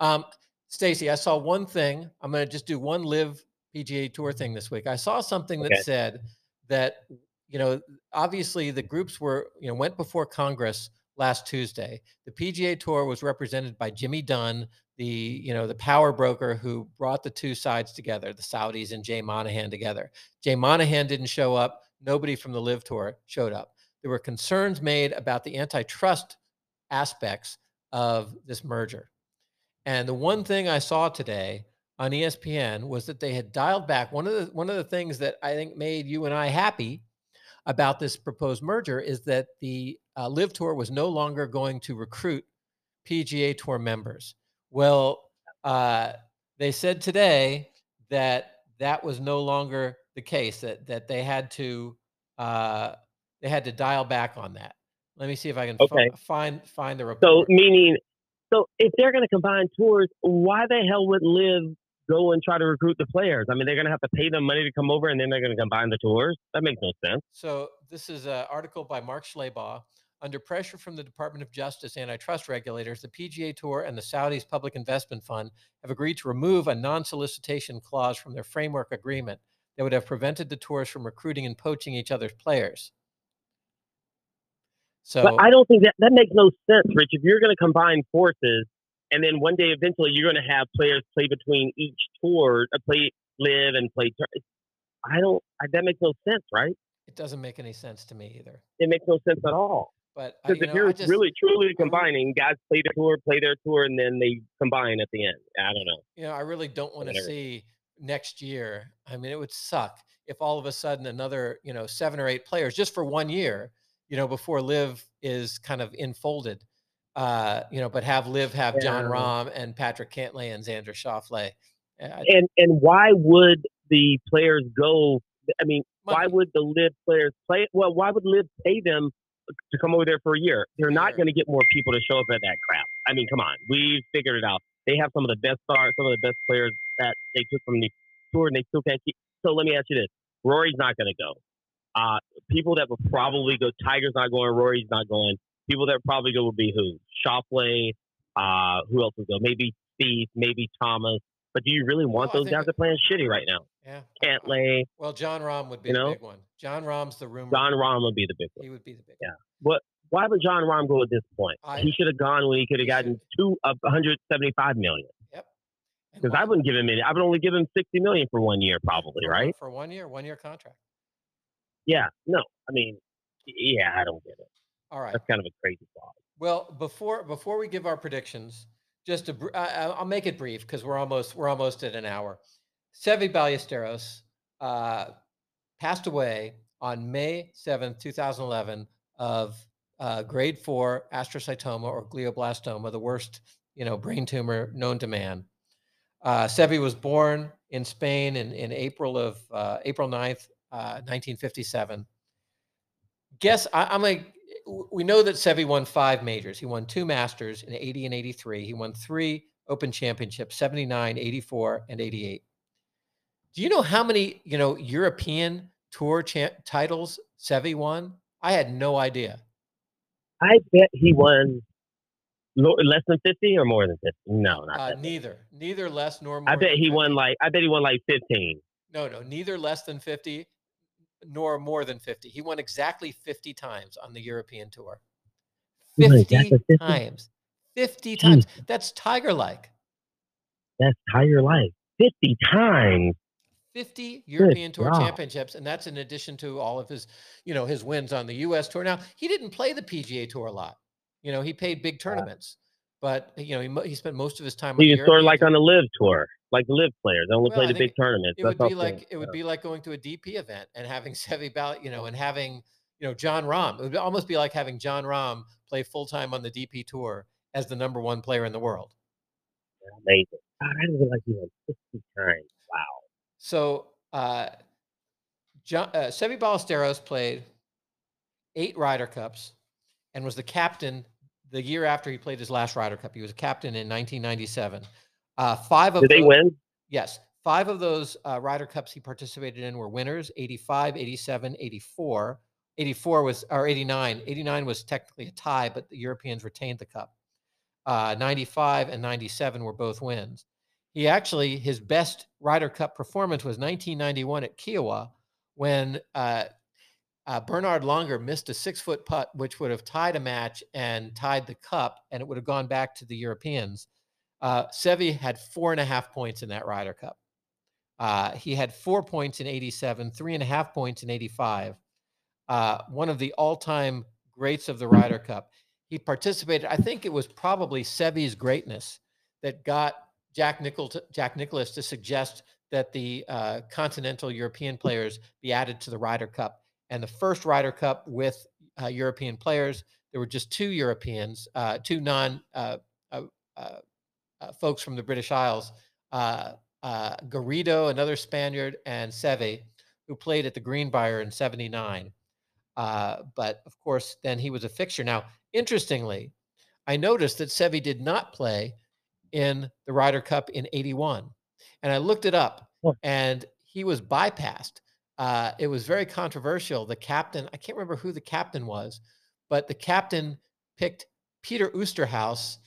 Um, Stacy, I saw one thing. I'm going to just do one LIV PGA Tour thing this week. I saw something that Okay. said that you know obviously the groups were you know went before Congress last Tuesday. The PGA Tour was represented by Jimmy Dunne, the you know the power broker who brought the two sides together, the Saudis and Jay Monahan together. Jay Monahan didn't show up. Nobody from the LIV Tour showed up. There were concerns made about the antitrust aspects of this merger. And the one thing I saw today on ESPN was that they had dialed back. One of the one of the things that I think made you and I happy about this proposed merger is that the uh, LIV Tour was no longer going to recruit PGA Tour members. Well, uh, they said today that that was no longer the case. That that they had to uh, they had to dial back on that. Let me see if I can Okay. find find the So meaning, so if they're going to combine tours, why the hell would LIV go and try to recruit the players? I mean, they're going to have to pay them money to come over, and then they're going to combine the tours. That makes no sense. So this is an article by Mark Schlabach. Under pressure from the Department of Justice antitrust regulators, the PGA Tour and the Saudis Public Investment Fund have agreed to remove a non-solicitation clause from their framework agreement that would have prevented the tours from recruiting and poaching each other's players. So But I don't think that that makes no sense, Rich. If you're going to combine forces, and then one day eventually you're going to have players play between each tour, uh, play LIV and play. Tour. I don't. I, that makes no sense, right? it doesn't make any sense to me either. It makes no sense at all. But Because if know, you're just, really truly combining, guys play their tour, play their tour, and then they combine at the end. I don't know. you know, I really don't want to see next year. I mean, it would suck if all of a sudden another, you know, seven or eight players just for one year, you know, before LIV is kind of enfolded, uh, you know, but have LIV have Jon Rahm and Patrick Cantlay and Xander Schauffele. And and why would the players go? I mean, why would the LIV players play? Well, why would LIV pay them to come over there for a year? They're not Year. going to get more people to show up at that crap. I mean, come on, we've figured it out. They have some of the best stars, some of the best players that they took from the tour, and they still can't keep. So let me ask you this: Rory's not going to go. Uh, people that would probably go. Tiger's not going. Rory's not going. People that probably go would be who? Schauffele. Uh, who else would go? Maybe Steve. Maybe Thomas. But do you really want Well, those guys that- are playing shitty right now? yeah. Cantlay, Well, Jon Rahm would be You the big one. Jon Rahm's the rumor. Jon Rahm would be the big one. He would be the big one. Yeah. Why would Jon Rahm go at this point? I- he should have gone when he could have gotten two of 175 million. Yep. Because I wouldn't give him any. I would only give him 60 million for one year, probably, right? For one year, one year contract. Yeah. No, I mean, yeah, I don't get it. All right. That's kind of a crazy thought. Well, before before we give our predictions, just to, br- I, I'll make it brief because we're almost we're almost at an hour. Seve Ballesteros uh, passed away on May seventh, two thousand eleven, of uh, grade four astrocytoma or glioblastoma, the worst you know brain tumor known to man. Uh, Seve was born in Spain in, in April of uh, April 9th, uh, 1957. Guess I, I'm like, we know that Seve won five majors. He won two Masters in 80 and 83. He won three Open Championships, 79, 84, and 88. Do you know how many, you know, European Tour cha- titles Seve won? I had no idea. I bet he won less than 50 or more than 50. No, not Uh, neither, neither less nor more. I bet than he 50. won like. I bet he won like 15. No, no, neither less than 50 nor more than 50. He won exactly 50 times on the European tour. 50 exactly 50? times. 50 times. That's Tiger like. That's tiger like. 50 times. 50 European Tour God. championships, and that's in addition to all of his, you know, his wins on the U.S. Tour. Now he didn't play the PGA Tour a lot. You know, he played big tournaments, but you know, he, he spent most of his time. on He the sort of like on the LIV tour, like the LIV players. They only Well, play I the big tournaments. It That's would be like it would be like going to a DP event and having Seve Ball, you know, and having you know Jon Rahm. It would almost be like having Jon Rahm play full time on the DP tour as the number one player in the world. amazing. God, I didn't realize he won 50 times. Wow. So uh, John, uh, Seve Ballesteros played eight Ryder Cups and was the captain the year after he played his last Ryder Cup. He was a captain in 1997. Uh, five of Did they those- win? Yes. Five of those uh, Ryder Cups he participated in were winners 85, 87, 84. 84 was, or 89. 89 was technically a tie, but the Europeans retained the cup. Uh, 95 and 97 were both wins. He actually, his best Ryder Cup performance was 1991 at Kiawah when uh, uh, Bernhard Langer missed a six foot putt, which would have tied a match and tied the cup, and it would have gone back to the Europeans. Uh, Seve had four and a half points in that Ryder Cup. Uh, he had four points in 87, three and a half points in 85. Uh, one of the all time greats of the Ryder Cup. He participated, I think it was probably Seve's greatness that got Jack, Nichol Jack Nicklaus to suggest that the uh, continental European players be added to the Ryder Cup. And the first Ryder Cup with uh, European players, there were just two Europeans, uh, two non uh, uh, uh, folks from the British Isles, Garrido, another Spaniard, and Seve, who played at the Greenbrier in 79. but of course, then he was a fixture. Now, interestingly, I noticed that Seve did not play in the Ryder Cup in 81. And I looked it up and he was bypassed. Uh, it was very controversial. The captain, I can't remember who the captain was, but the captain picked Peter Oosterhuis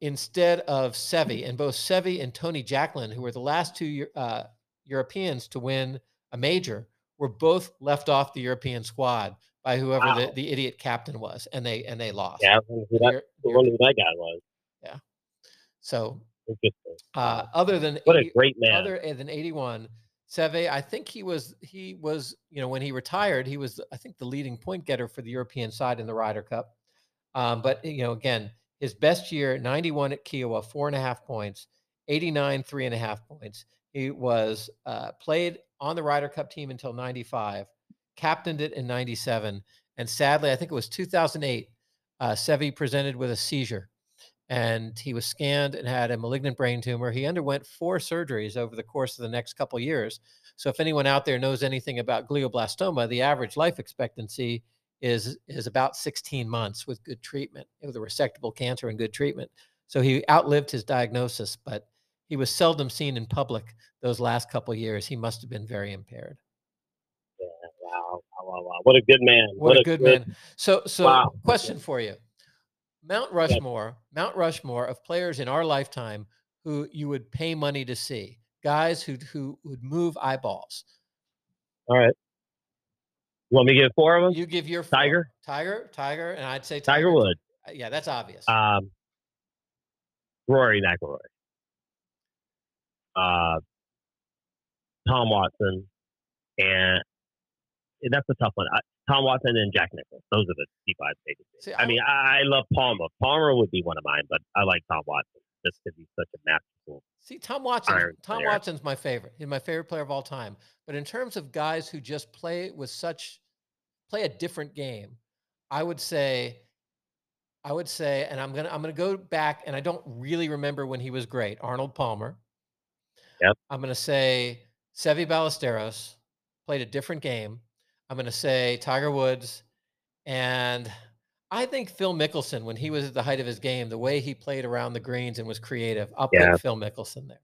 instead of Seve. And both Seve and Tony Jacklin, who were the last two uh, Europeans to win a major, were both left off the European squad by whoever wow. the, the idiot captain was, and they and they lost. Yeah, who that, who that guy was. Yeah. So, uh, other than what 80, a great man. Other than eighty-one, Seve, I think he was he was you know when he retired, he was I think the leading point getter for the European side in the Ryder Cup. Um, but you know, again, his best year, ninety-one at Kiawah, four and a half points, eighty-nine, three and a half points. He was uh, played on the Ryder Cup team until ninety-five, captained it in ninety-seven, and sadly, I think it was two thousand eight. Uh, Seve presented with a seizure and he was scanned and had a malignant brain tumor. He underwent four surgeries over the course of the next couple years. So if anyone out there knows anything about glioblastoma, the average life expectancy is is about 16 months with good treatment, with a resectable cancer and good treatment. So he outlived his diagnosis, but he was seldom seen in public those last couple years. He must have been very impaired. Yeah, wow, wow, wow. What a good man. What, what a, good, good man. So so wow. question for you. Mount Rushmore, Mount Rushmore of players in our lifetime who you would pay money to see, guys who who would move eyeballs. All right. You want me to give four of them? You give your four. Tiger, Tiger, Tiger, and I'd say Tiger, Tiger Woods. Yeah, that's obvious. Um, Rory McIlroy, uh, Tom Watson, and that's a tough one. I, Tom Watson and Jack Nicklaus. Those are the people I'd see. I, I mean, I, love Palmer. Palmer would be one of mine, but I like Tom Watson just because he's such a masterful. See, Tom Watson. Tom player. Watson's my favorite. He's my favorite player of all time. But in terms of guys who just play with such play a different game, I would say, I would say, and I'm gonna I'm gonna go back, and I don't really remember when he was great. Arnold Palmer. Yep. I'm gonna say Seve Ballesteros played a different game. I'm going to say Tiger Woods. And I think Phil Mickelson, when he was at the height of his game, the way he played around the greens and was creative, I'll yeah. put Phil Mickelson there.